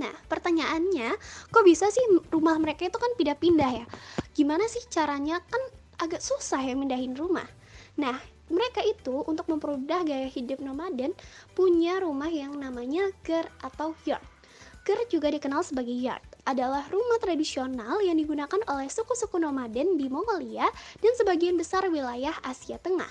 Nah, pertanyaannya, kok bisa sih rumah mereka itu kan pindah-pindah ya? Gimana sih caranya? Kan agak susah ya mindahin rumah. Nah, mereka itu untuk mempermudah gaya hidup nomaden punya rumah yang namanya ger atau yard. Ger juga dikenal sebagai yard adalah rumah tradisional yang digunakan oleh suku-suku nomaden di Mongolia dan sebagian besar wilayah Asia Tengah.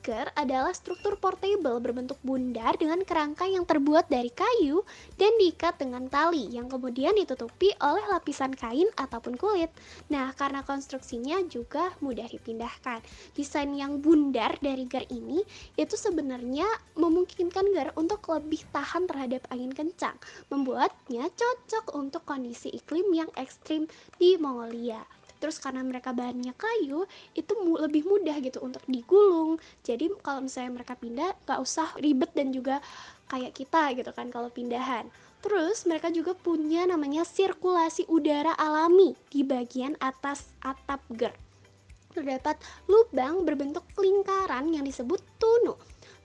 Ger adalah struktur portable berbentuk bundar dengan kerangka yang terbuat dari kayu dan diikat dengan tali yang kemudian ditutupi oleh lapisan kain ataupun kulit. Nah, karena konstruksinya juga mudah dipindahkan. Desain yang bundar dari ger ini itu sebenarnya memungkinkan ger untuk lebih tahan terhadap angin kencang, membuatnya cocok untuk kondisi iklim yang ekstrim di Mongolia. Terus karena mereka bahannya kayu, itu mu- lebih mudah gitu untuk digulung. Jadi kalau misalnya mereka pindah, gak usah ribet dan juga kayak kita gitu kan kalau pindahan. Terus mereka juga punya namanya sirkulasi udara alami di bagian atas atap ger. Terdapat lubang berbentuk lingkaran yang disebut tunu.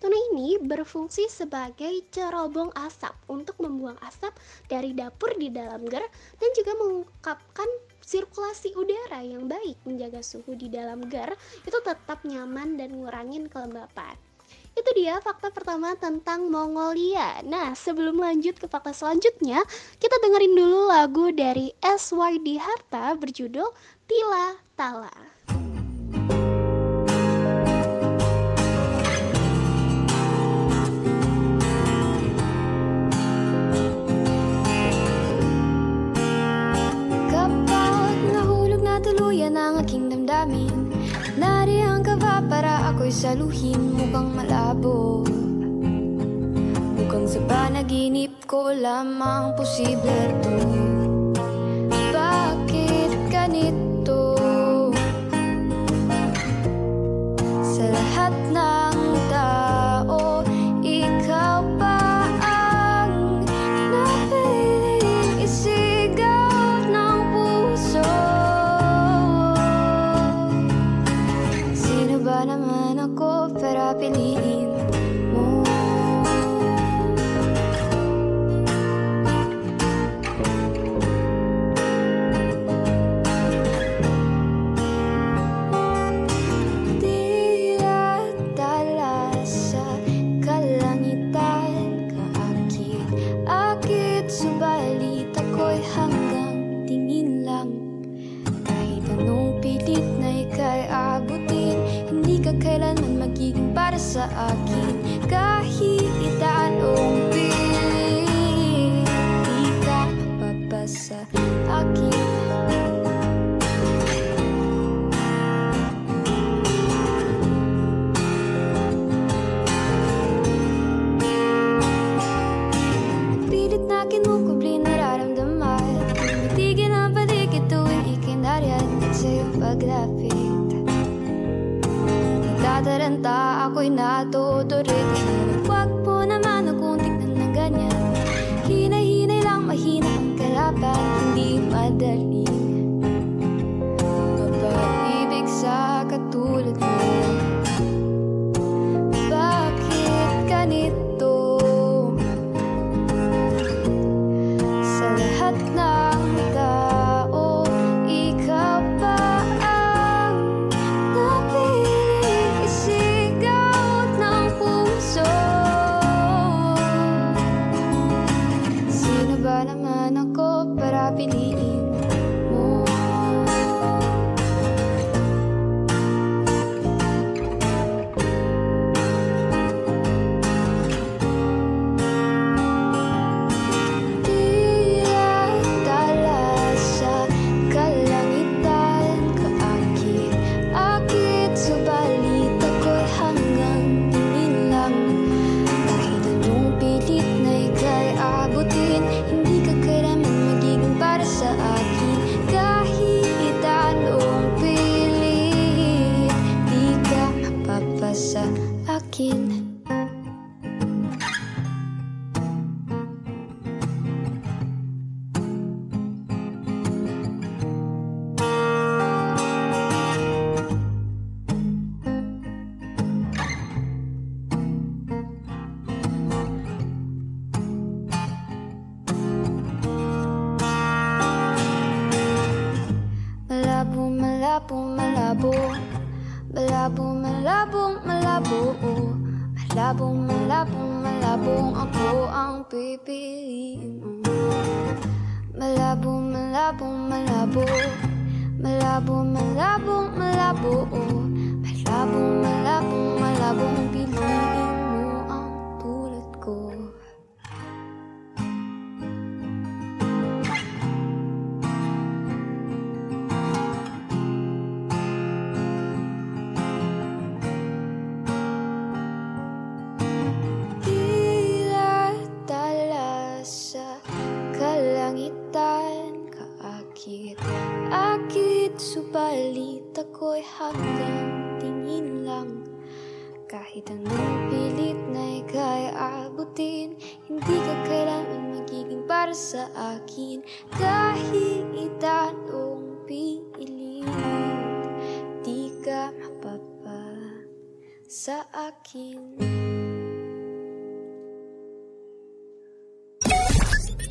Tunu ini berfungsi sebagai cerobong asap untuk membuang asap dari dapur di dalam ger dan juga mengungkapkan sirkulasi udara yang baik menjaga suhu di dalam ger itu tetap nyaman dan ngurangin kelembapan. Itu dia fakta pertama tentang Mongolia. Nah, sebelum lanjut ke fakta selanjutnya, kita dengerin dulu lagu dari SYD Harta berjudul Tila Tala. Ang aking damdamin. Nariyang ka ba para ako'y saluhin? Mukhang malabo. Mukhang sa panaginip ko lamang posible to. Bakit ganito? Sa lahat ng na to to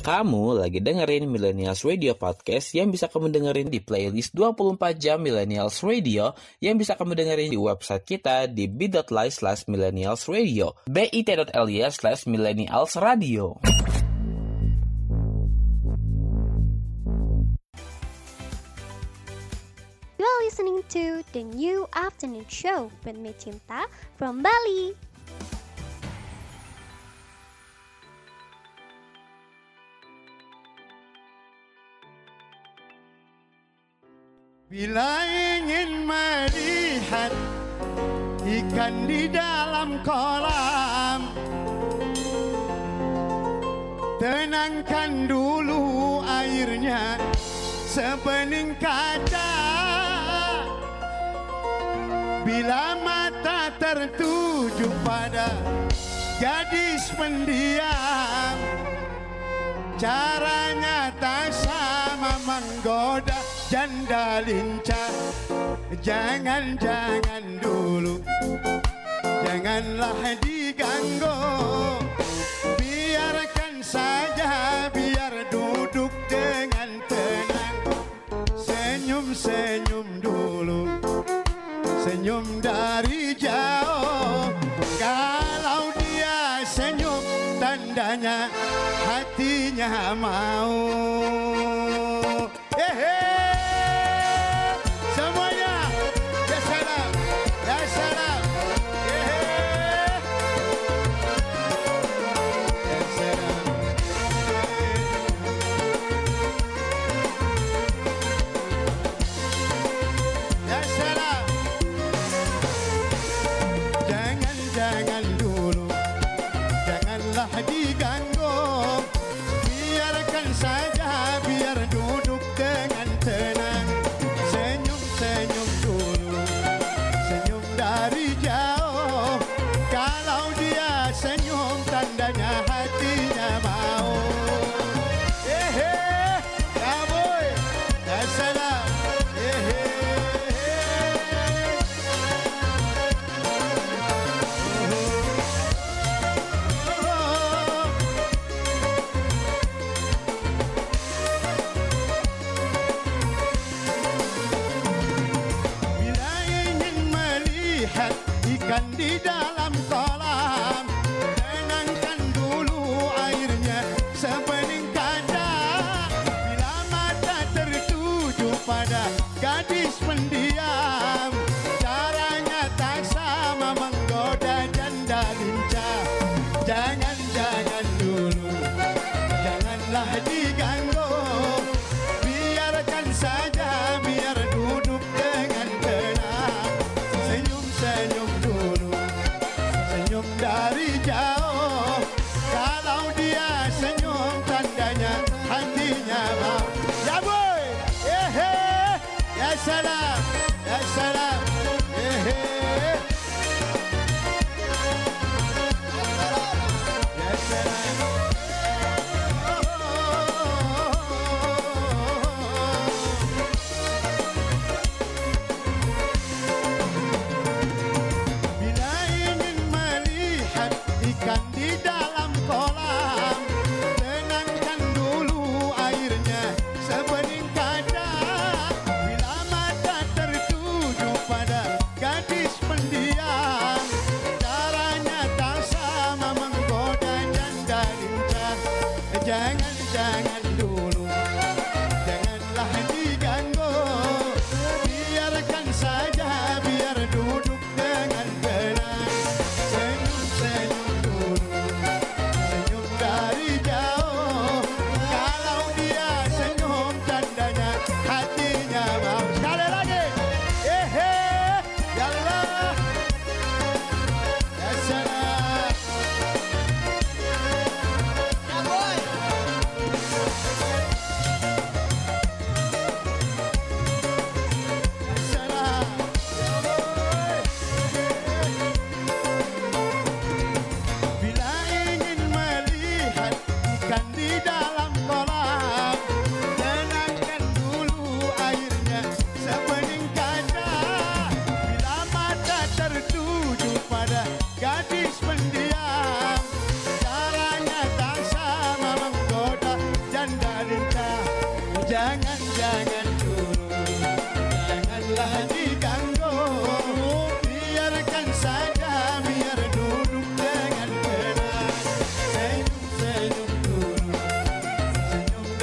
Kamu lagi dengerin Millennials Radio Podcast yang bisa kamu dengerin di playlist 24 jam Millennials Radio yang bisa kamu dengerin di website kita di bit.ly slash millennials radio bit.ly slash millennials radio listening to the new afternoon show with me Cinta from Bali. Bila ingin melihat ikan di dalam kolam Tenangkan dulu airnya sebening kaca Bila mata tertuju pada gadis pendiam Caranya tak sama menggoda janda lincah. Jangan-jangan dulu Janganlah diganggu. Biarkan saja Senyum dari jauh. Kalau dia senyum tandanya hatinya mau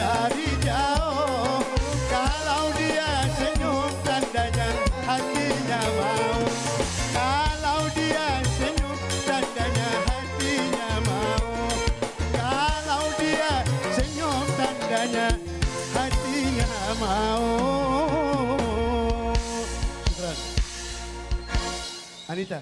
dari jauh. Kalau dia senyum tandanya hatinya mau. Kalau dia senyum tandanya hatinya mau. Kalau dia senyum tandanya hatinya mau. Anita.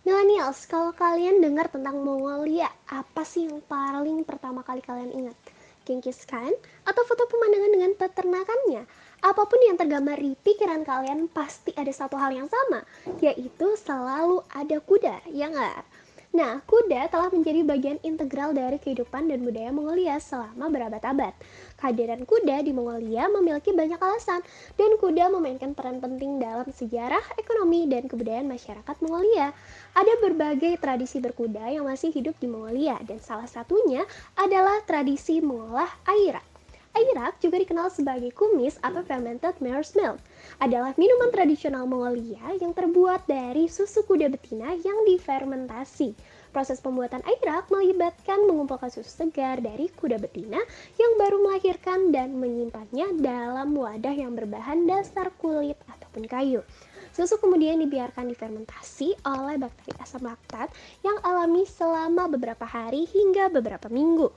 Millennials, kalau kalian dengar tentang Mongolia, apa sih yang paling pertama kali kalian ingat? Genghis Khan atau foto pemandangan dengan peternakannya? Apa pun yang tergambar di pikiran kalian pasti ada satu hal yang sama, yaitu selalu ada kuda, ya nggak? Nah, kuda telah menjadi bagian integral dari kehidupan dan budaya Mongolia selama berabad-abad. Kehadiran kuda di Mongolia memiliki banyak alasan, dan kuda memainkan peran penting dalam sejarah, ekonomi, dan kebudayaan masyarakat Mongolia. Ada berbagai tradisi berkuda yang masih hidup di Mongolia, dan salah satunya adalah tradisi mengolah airak. Airak juga dikenal sebagai kumis atau fermented mare's milk. Adalah minuman tradisional Mongolia yang terbuat dari susu kuda betina yang difermentasi. Proses pembuatan airak melibatkan mengumpulkan susu segar dari kuda betina yang baru melahirkan dan menyimpannya dalam wadah yang berbahan dasar kulit ataupun kayu. Susu kemudian dibiarkan difermentasi oleh bakteri asam laktat yang alami selama beberapa hari hingga beberapa minggu.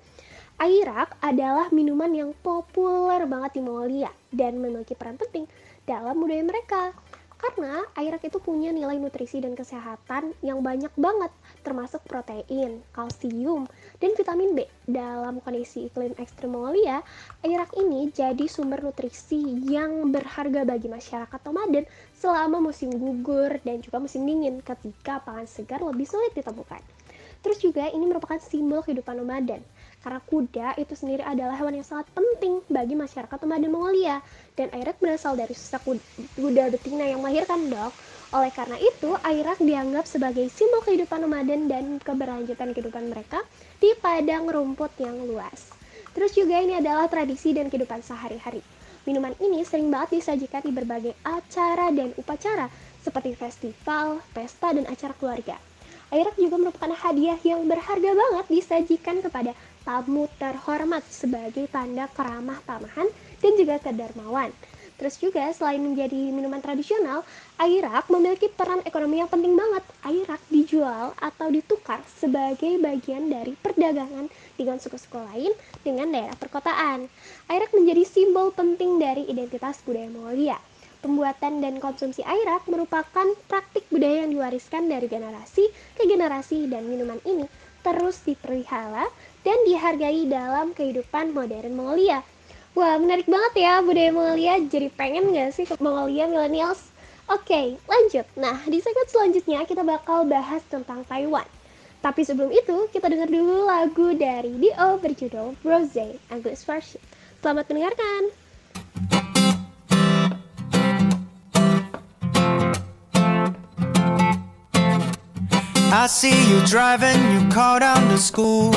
Airak adalah minuman yang populer banget di Mongolia dan memiliki peran penting dalam budaya mereka. Karena airak itu punya nilai nutrisi dan kesehatan yang banyak banget, termasuk protein, kalsium, dan vitamin B. Dalam kondisi iklim ekstrim Mongolia, airak ini jadi sumber nutrisi yang berharga bagi masyarakat nomaden selama musim gugur dan juga musim dingin ketika pangan segar lebih sulit ditemukan. Terus juga ini merupakan simbol kehidupan nomaden. Karena kuda itu sendiri adalah hewan yang sangat penting bagi masyarakat nomaden Mongolia. Dan airak berasal dari susa kuda betina yang melahirkan dok. Oleh karena itu, airak dianggap sebagai simbol kehidupan nomaden dan keberlanjutan kehidupan mereka di padang rumput yang luas. Terus juga ini adalah tradisi dan kehidupan sehari-hari. Minuman ini sering banget disajikan di berbagai acara dan upacara seperti festival, pesta, dan acara keluarga. Airak juga merupakan hadiah yang berharga banget disajikan kepada tamu terhormat sebagai tanda keramah tamahan dan juga kedermawan. Terus juga selain menjadi minuman tradisional, airak memiliki peran ekonomi yang penting banget. Airak dijual atau ditukar sebagai bagian dari perdagangan dengan suku-suku lain dengan daerah perkotaan. Airak menjadi simbol penting dari identitas budaya Mongolia. Pembuatan dan konsumsi airak merupakan praktik budaya yang diwariskan dari generasi ke generasi dan minuman ini terus dipelihara dan dihargai dalam kehidupan modern Mongolia. Wah, menarik banget ya budaya Mongolia. Jadi pengen gak sih ke Mongolia millennials? Oke, lanjut. Nah, di segmen selanjutnya kita bakal bahas tentang Taiwan. Tapi sebelum itu, kita dengar dulu lagu dari Dio berjudul Rose English Version. Selamat mendengarkan! I see you driving your car down to school.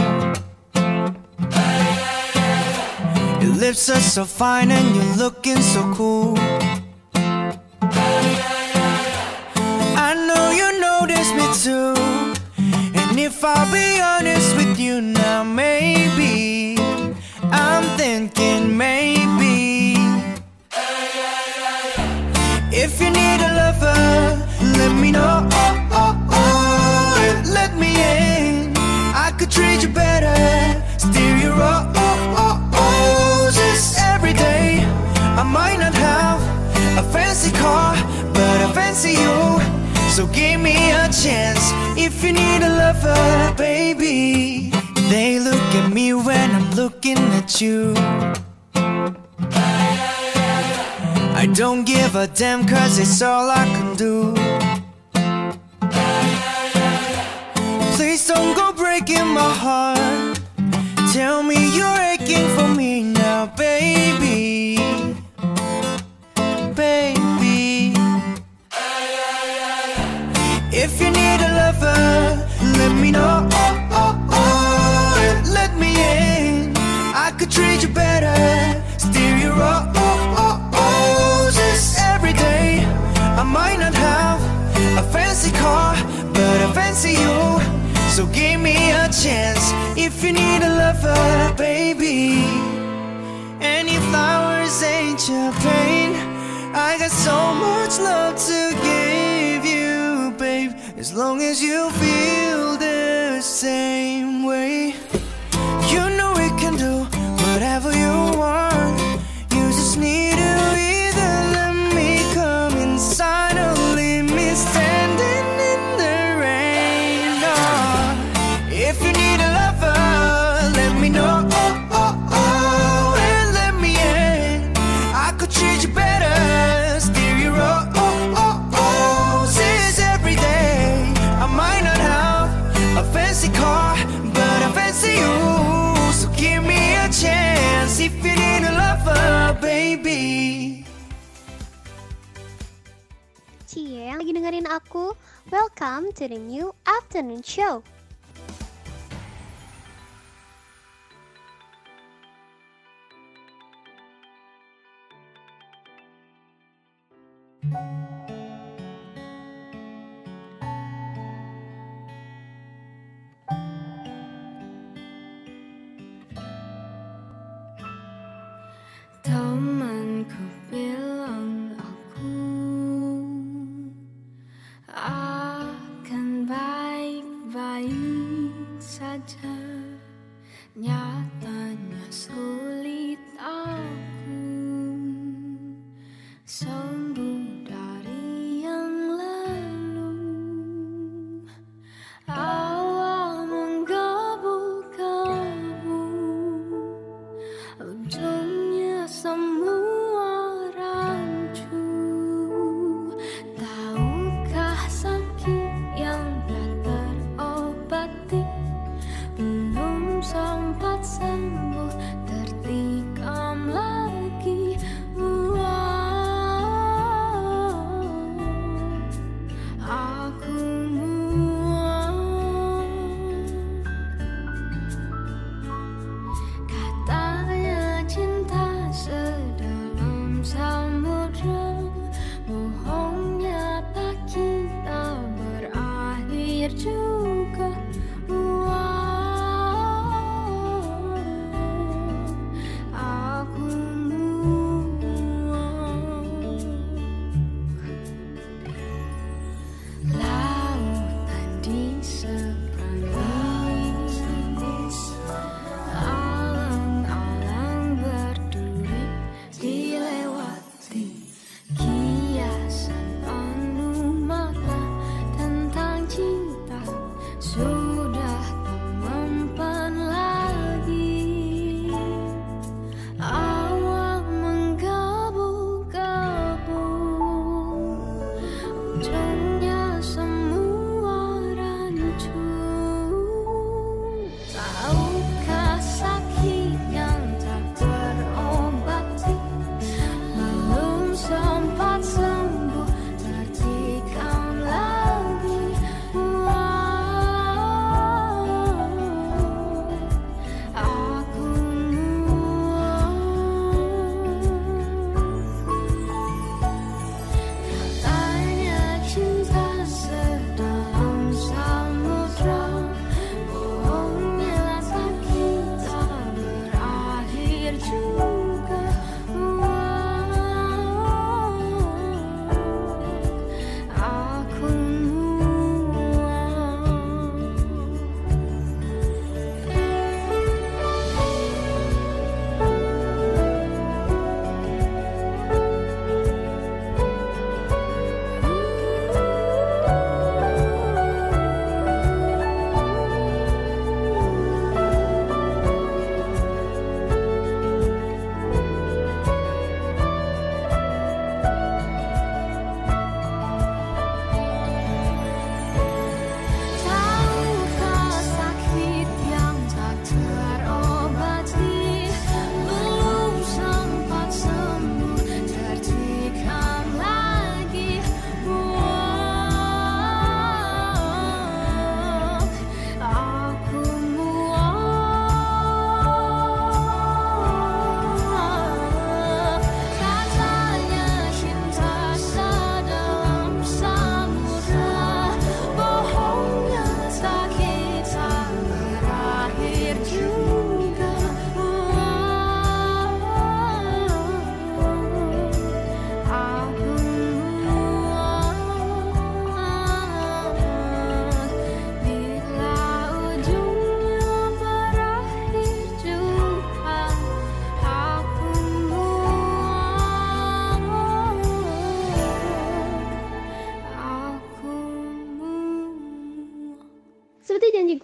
Lips are so fine and you're looking so cool. I know you notice me too. And if I'll be honest with you now, maybe I'm thinking maybe. If you need a lover, let me know. Let me in. I could treat you better, steer you oh, fancy car, but I fancy you. So give me a chance if you need a lover, baby. They look at me when I'm looking at you. I don't give a damn cause it's all I can do. Please don't go breaking my heart. Tell me you're aching for me now, baby. Let me know. Let me in. I could treat you better, steer you oh, every day. I might not have a fancy car, but I fancy you. So give me a chance if you need a lover, baby. Any flowers ain't your pain. I got so much love to give you. As long as you feel the same way, you know we can do whatever you want. dengerin aku. Welcome to the new afternoon show. Temanku bilang baik-baik saja. Nyatanya sulit aku. Sembuh dari yang lalu. Awal menggebu-gebu. Ujungnya semua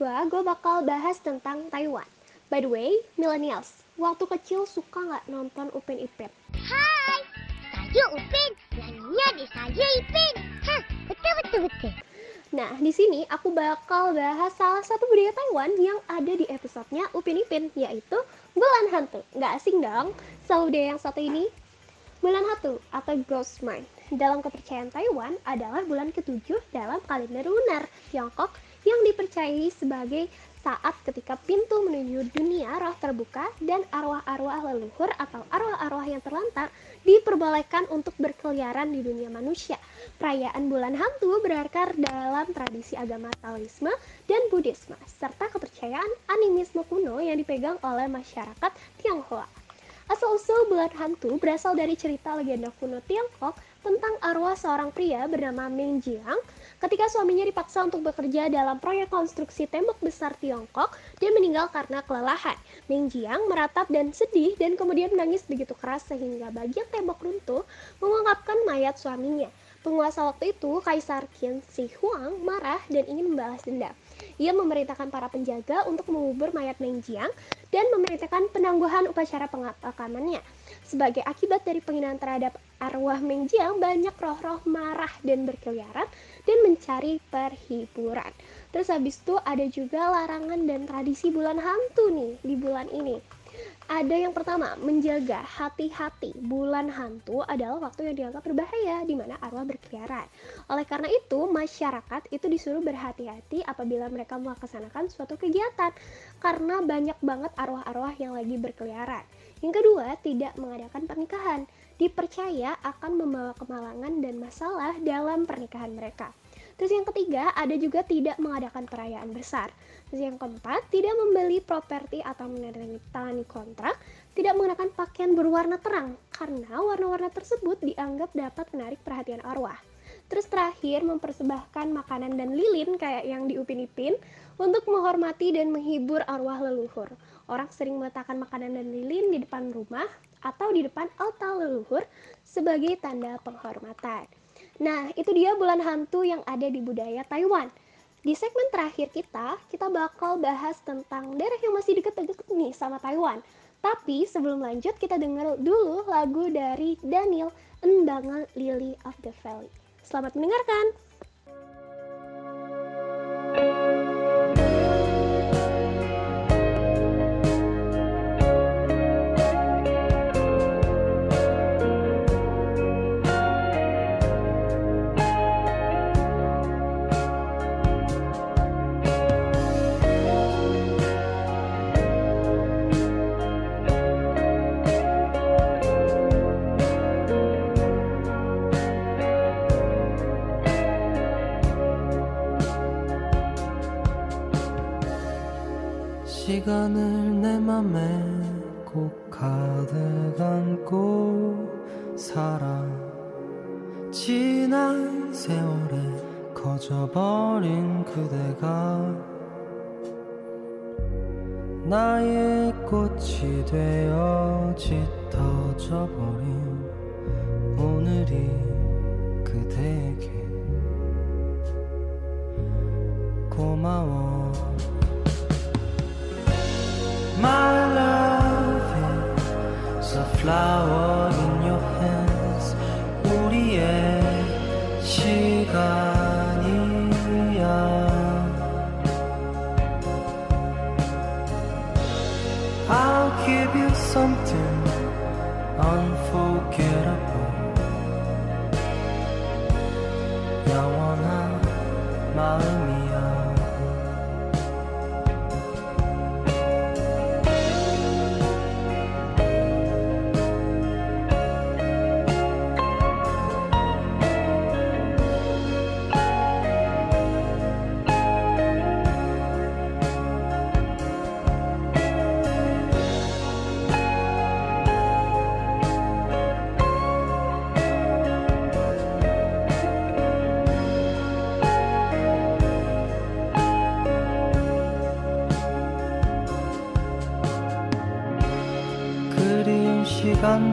gue, gue bakal bahas tentang Taiwan. By the way, millennials, waktu kecil suka nggak nonton Upin Ipin? Hai, saya Upin, nyanyinya di saya Ipin. Hah, betul betul betul. Nah, di sini aku bakal bahas salah satu budaya Taiwan yang ada di episodenya Upin Ipin, yaitu Bulan Hantu. Nggak asing dong, sama budaya yang satu ini. Bulan Hantu atau Ghost Month dalam kepercayaan Taiwan adalah bulan ketujuh dalam kalender lunar Tiongkok yang dipercayai sebagai saat ketika pintu menuju dunia roh terbuka dan arwah-arwah leluhur atau arwah-arwah yang terlantar diperbolehkan untuk berkeliaran di dunia manusia. Perayaan bulan hantu berakar dalam tradisi agama Taoisme dan Buddhisme serta kepercayaan animisme kuno yang dipegang oleh masyarakat Tionghoa. Asal-usul bulan hantu berasal dari cerita legenda kuno Tiongkok tentang arwah seorang pria bernama Meng Jiang ketika suaminya dipaksa untuk bekerja dalam proyek konstruksi tembok besar Tiongkok dan meninggal karena kelelahan. Meng Jiang meratap dan sedih dan kemudian menangis begitu keras sehingga bagian tembok runtuh mengungkapkan mayat suaminya. Penguasa waktu itu, Kaisar Qin Shi Huang, marah dan ingin membalas dendam. Ia memerintahkan para penjaga untuk mengubur mayat Meng Jiang dan memerintahkan penangguhan upacara pemakamannya. Sebagai akibat dari penghinaan terhadap arwah Meng Jiang, banyak roh-roh marah dan berkeliaran dan mencari perhiburan. Terus habis itu ada juga larangan dan tradisi bulan hantu nih di bulan ini. Ada yang pertama, menjaga hati-hati. Bulan hantu adalah waktu yang dianggap berbahaya di mana arwah berkeliaran. Oleh karena itu, masyarakat itu disuruh berhati-hati apabila mereka melaksanakan suatu kegiatan karena banyak banget arwah-arwah yang lagi berkeliaran. Yang kedua, tidak mengadakan pernikahan. Dipercaya akan membawa kemalangan dan masalah dalam pernikahan mereka. Terus yang ketiga, ada juga tidak mengadakan perayaan besar. Terus yang keempat, tidak membeli properti atau menandatangani kontrak, tidak menggunakan pakaian berwarna terang, karena warna-warna tersebut dianggap dapat menarik perhatian arwah. Terus terakhir, mempersembahkan makanan dan lilin kayak yang di Upin Ipin untuk menghormati dan menghibur arwah leluhur. Orang sering meletakkan makanan dan lilin di depan rumah atau di depan altar leluhur sebagai tanda penghormatan. Nah, itu dia bulan hantu yang ada di budaya Taiwan. Di segmen terakhir kita, kita bakal bahas tentang daerah yang masih deket-deket nih sama Taiwan. Tapi sebelum lanjut, kita dengar dulu lagu dari Daniel, Endangan Lily of the Valley. Selamat mendengarkan! 나의 꽃이 되어 짙어져버린 오늘이 그대에게 고마워. My love is a flower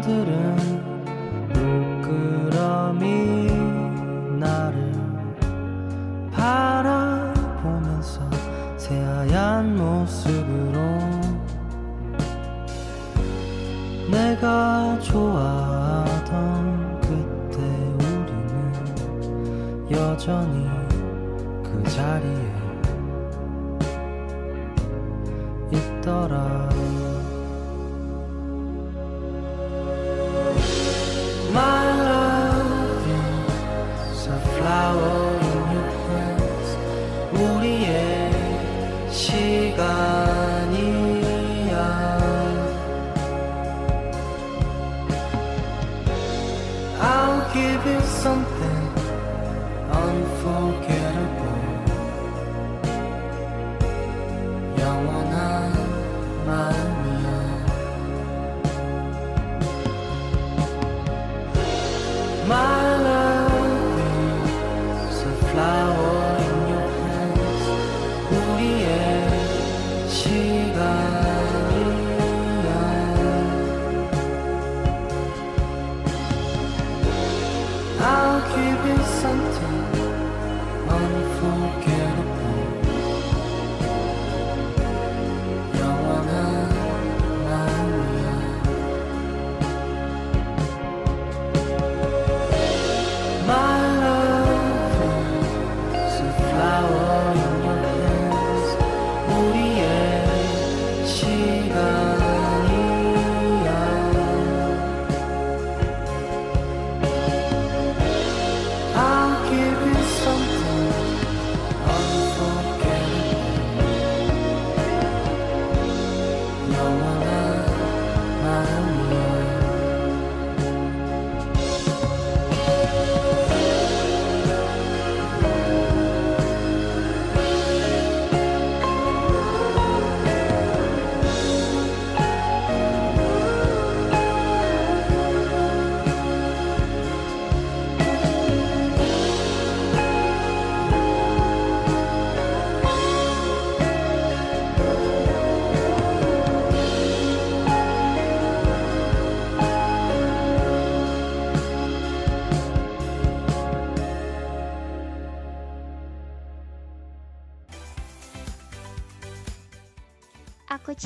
that I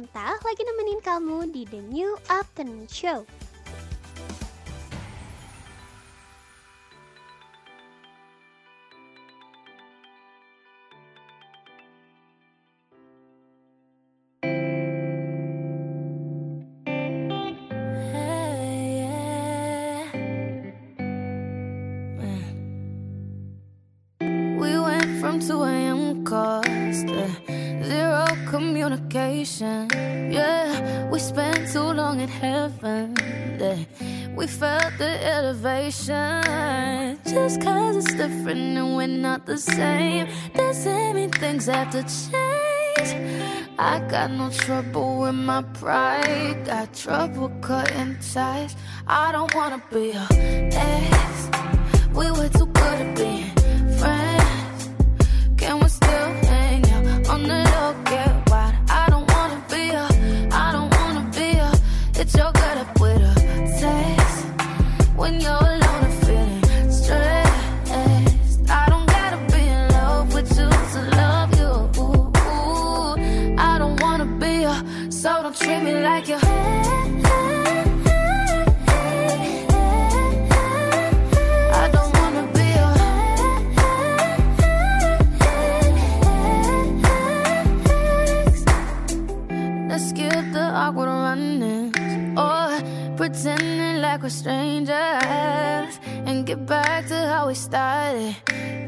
Entah lagi nemenin kamu di The New Afternoon Show. the same. Does many things have to change. I got no trouble with my pride. Got trouble cutting ties. I don't wanna be a ex. We were too good at being. talk with strangers and get back to how we started.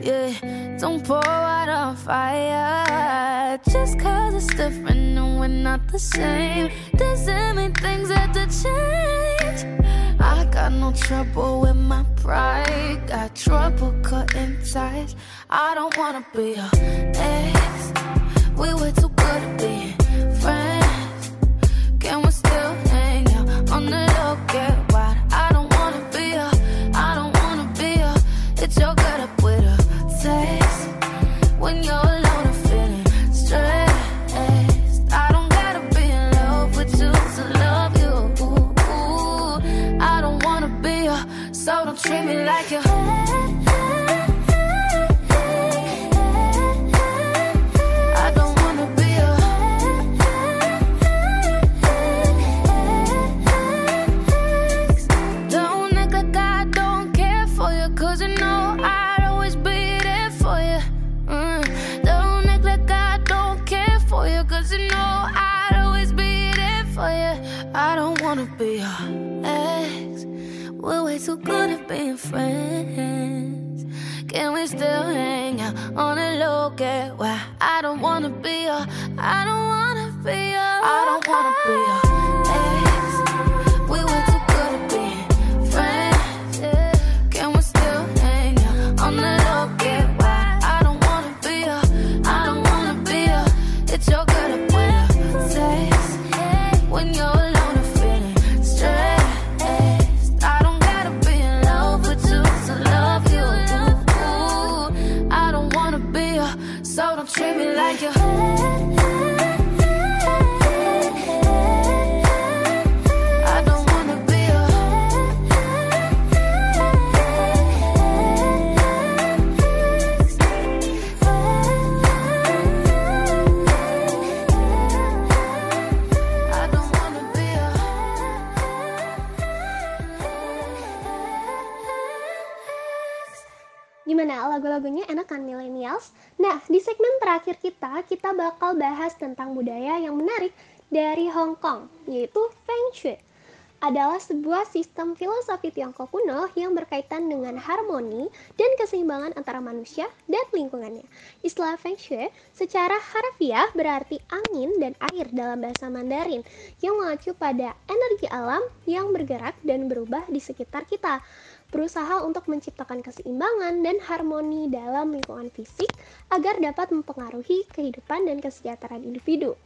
Yeah, don't pour out on fire just cause it's different and we're not the same. Doesn't mean things have to change. I got no trouble with my pride, got trouble cutting ties. I don't wanna be a ex. We were too good at being friends. Can we? me like you're friends. Can we still hang out on a low? Get why I don't wanna be a, I don't wanna be a. I don't wanna di segmen terakhir kita, kita bakal bahas tentang budaya yang menarik dari Hong Kong, yaitu Feng Shui adalah sebuah sistem filosofi Tiongkok kuno yang berkaitan dengan harmoni dan keseimbangan antara manusia dan lingkungannya. Istilah Feng Shui secara harfiah berarti angin dan air dalam bahasa Mandarin yang mengacu pada energi alam yang bergerak dan berubah di sekitar kita. Berusaha untuk menciptakan keseimbangan dan harmoni dalam lingkungan fisik agar dapat mempengaruhi kehidupan dan kesejahteraan individu.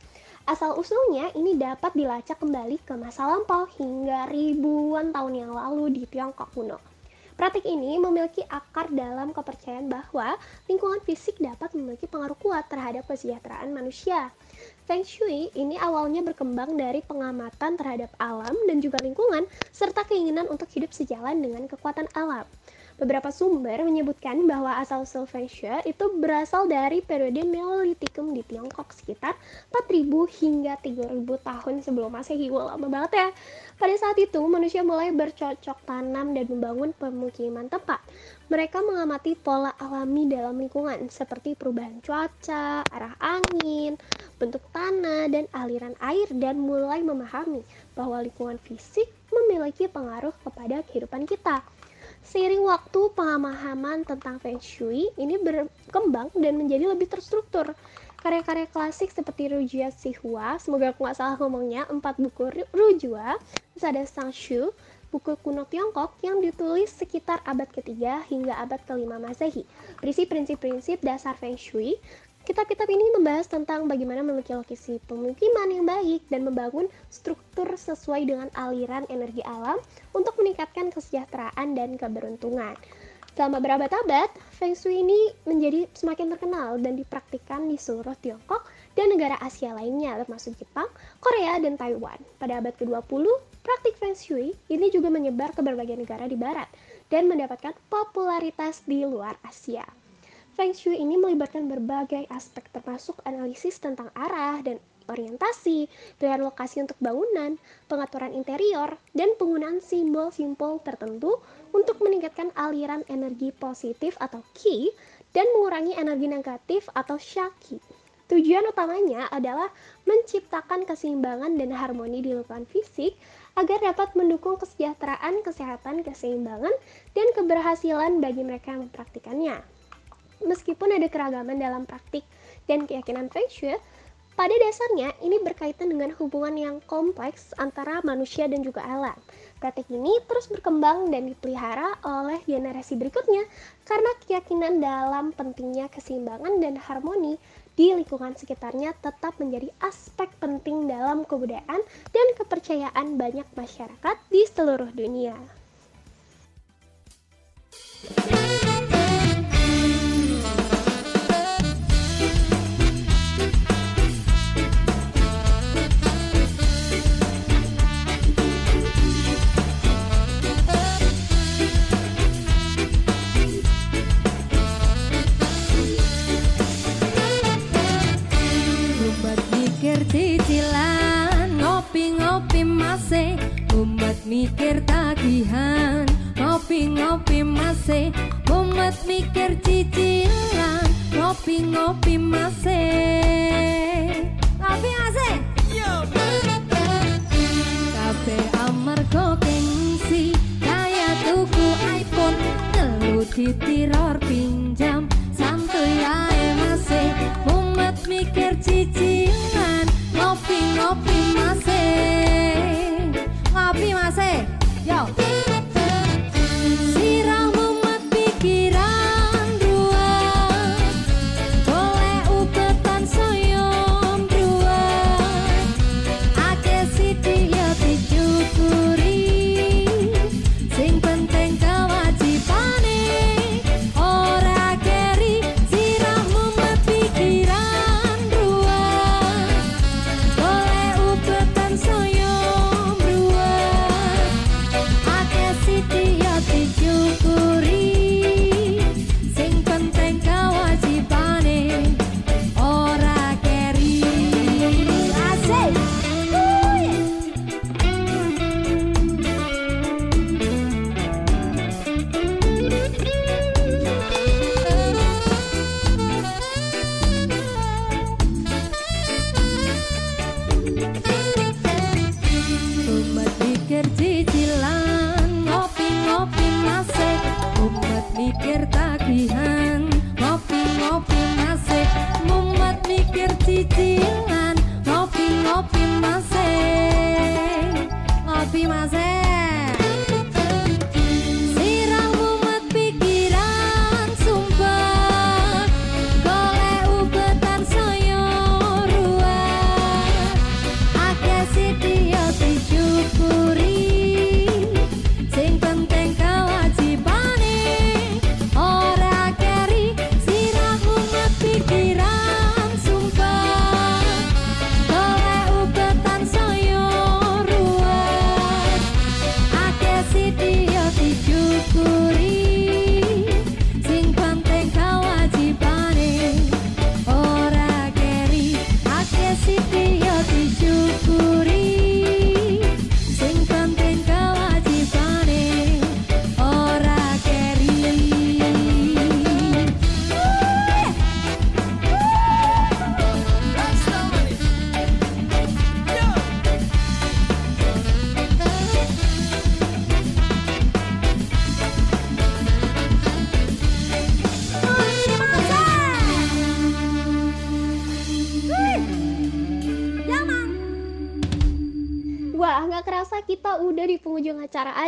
Asal-usulnya ini dapat dilacak kembali ke masa lampau hingga ribuan tahun yang lalu di Tiongkok kuno. Praktik ini memiliki akar dalam kepercayaan bahwa lingkungan fisik dapat memiliki pengaruh kuat terhadap kesejahteraan manusia. Feng Shui ini awalnya berkembang dari pengamatan terhadap alam dan juga lingkungan, serta keinginan untuk hidup sejalan dengan kekuatan alam. Beberapa sumber menyebutkan bahwa asal-usul Feng Shui itu berasal dari periode Neolitikum di Tiongkok sekitar 4000 hingga 3000 tahun sebelum Masehi. Wah, lama banget ya. Pada saat itu, manusia mulai bercocok tanam dan membangun pemukiman tempat. Mereka mengamati pola alami dalam lingkungan seperti perubahan cuaca, arah angin, bentuk tanah, dan aliran air dan mulai memahami bahwa lingkungan fisik memiliki pengaruh kepada kehidupan kita. Seiring waktu, pemahaman tentang Feng Shui ini berkembang dan menjadi lebih terstruktur. Karya-karya klasik seperti Rujia Sihua, semoga aku nggak salah ngomongnya, empat buku Rujua, terus ada Sang Shu, buku kuno Tiongkok yang ditulis sekitar abad ketiga hingga abad kelima Masehi. Berisi prinsip-prinsip dasar Feng Shui, Kitab-kitab ini membahas tentang bagaimana memiliki lokasi pemukiman yang baik dan membangun struktur sesuai dengan aliran energi alam untuk meningkatkan kesejahteraan dan keberuntungan. Selama berabad-abad, Feng Shui ini menjadi semakin terkenal dan dipraktikkan di seluruh Tiongkok dan negara Asia lainnya termasuk Jepang, Korea, dan Taiwan. Pada abad ke-20, praktik Feng Shui ini juga menyebar ke berbagai negara di barat dan mendapatkan popularitas di luar Asia. Feng Shui ini melibatkan berbagai aspek termasuk analisis tentang arah dan orientasi, pilihan lokasi untuk bangunan, pengaturan interior, dan penggunaan simbol-simbol tertentu untuk meningkatkan aliran energi positif atau Qi dan mengurangi energi negatif atau Shaki. Tujuan utamanya adalah menciptakan keseimbangan dan harmoni di lingkungan fisik agar dapat mendukung kesejahteraan, kesehatan, keseimbangan, dan keberhasilan bagi mereka yang mempraktikannya. Meskipun ada keragaman dalam praktik dan keyakinan Feng Shui, pada dasarnya ini berkaitan dengan hubungan yang kompleks antara manusia dan juga alam. Praktik ini terus berkembang dan dipelihara oleh generasi berikutnya karena keyakinan dalam pentingnya keseimbangan dan harmoni di lingkungan sekitarnya tetap menjadi aspek penting dalam kebudayaan dan kepercayaan banyak masyarakat di seluruh dunia. Cicilan Ngopi-ngopi masih Umat mikir tagihan. Ngopi-ngopi masih Umat mikir cicilan Ngopi-ngopi masih. Ngopi masih? Kabe amarga gengsi Kaya tuku iPhone. Telu ditiror pinjam Santuy ae masih. Umat mikir cicilan Ngopi-ngopi masih Ngopi masih Yo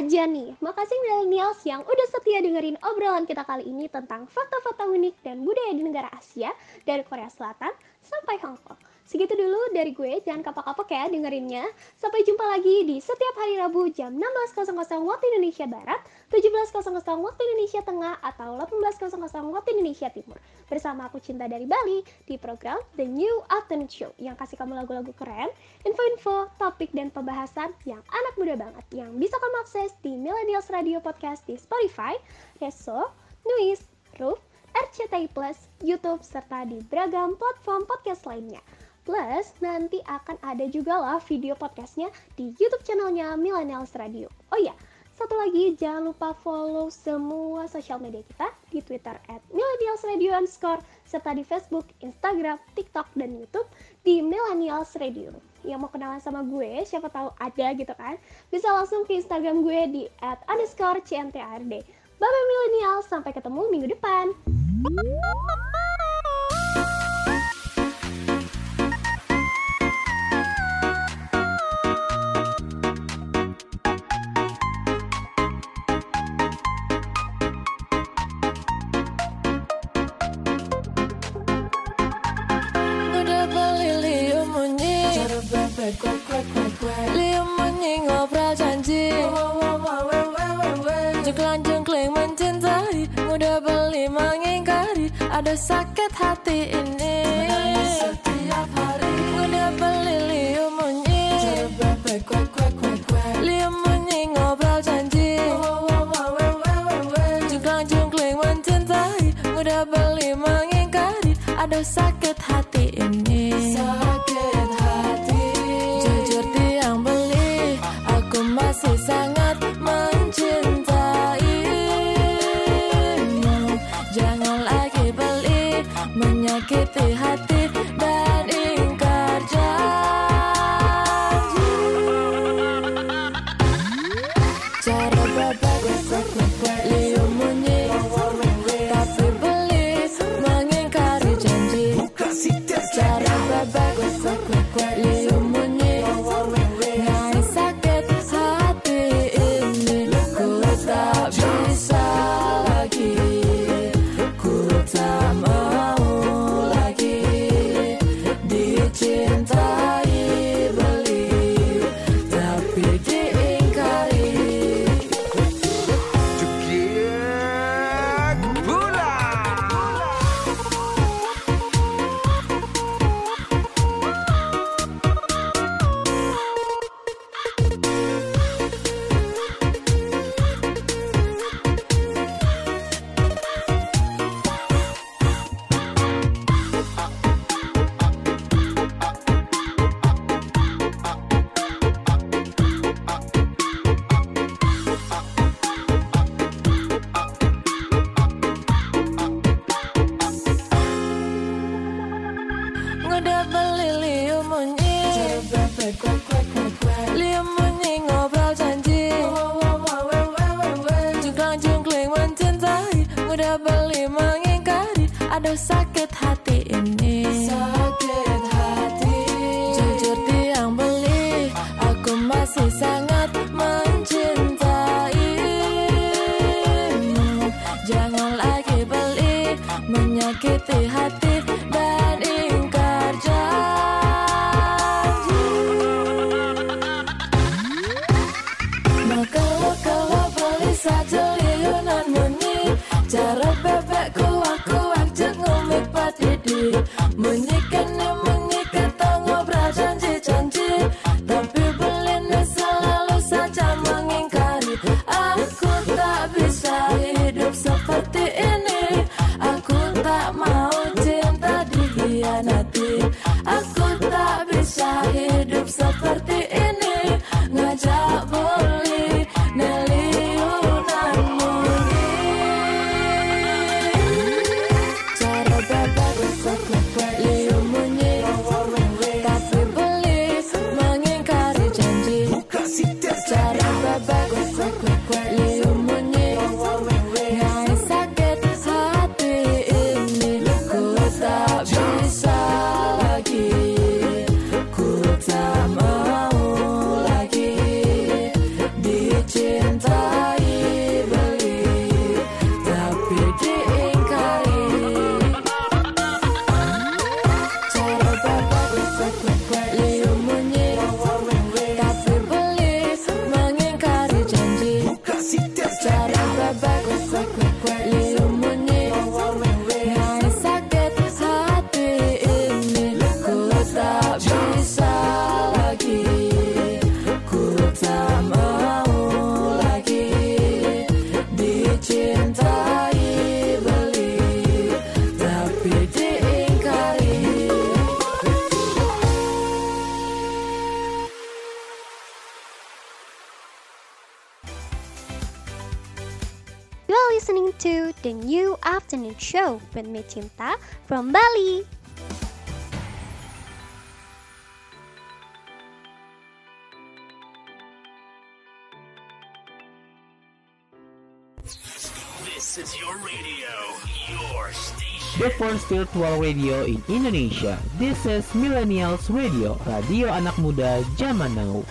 aja nih. Makasih millennials yang udah setia dengerin obrolan kita kali ini tentang fakta-fakta unik dan budaya di negara Asia dari Korea Selatan sampai Hong Kong. Segitu dulu dari gue, jangan kapok-kapok ya dengerinnya. Sampai jumpa lagi di setiap hari Rabu jam 16.00 waktu Indonesia Barat, 17.00 waktu Indonesia Tengah, atau 18.00 waktu Indonesia Timur. Bersama aku Cinta dari Bali di program The New Afternoon Show yang kasih kamu lagu-lagu keren, info-info, topik, dan pembahasan yang anak muda banget yang bisa kamu akses di Millennials Radio Podcast di Spotify, Reso, Nuis, Roof, RCTI Plus, YouTube, serta di beragam platform podcast lainnya. Plus, nanti akan ada juga lah video podcastnya di YouTube channelnya Millennials Radio. Oh iya, satu lagi jangan lupa follow semua sosial media kita di Twitter at Millennials Radio underscore, serta di Facebook, Instagram, TikTok, dan YouTube di Millennials Radio. Yang mau kenalan sama gue, siapa tahu ada gitu kan, bisa langsung ke Instagram gue di at underscore CNTRD. Bye-bye Millennials, sampai ketemu minggu depan. Liu munyi ngobrol janji. Jengklang jengkling mencintai Udah beli mengingkari Ada sakit hati ini show with me Cinta from Bali. This is your radio, your station. The first virtual radio in Indonesia. This is Millennials Radio, radio anak muda zaman now.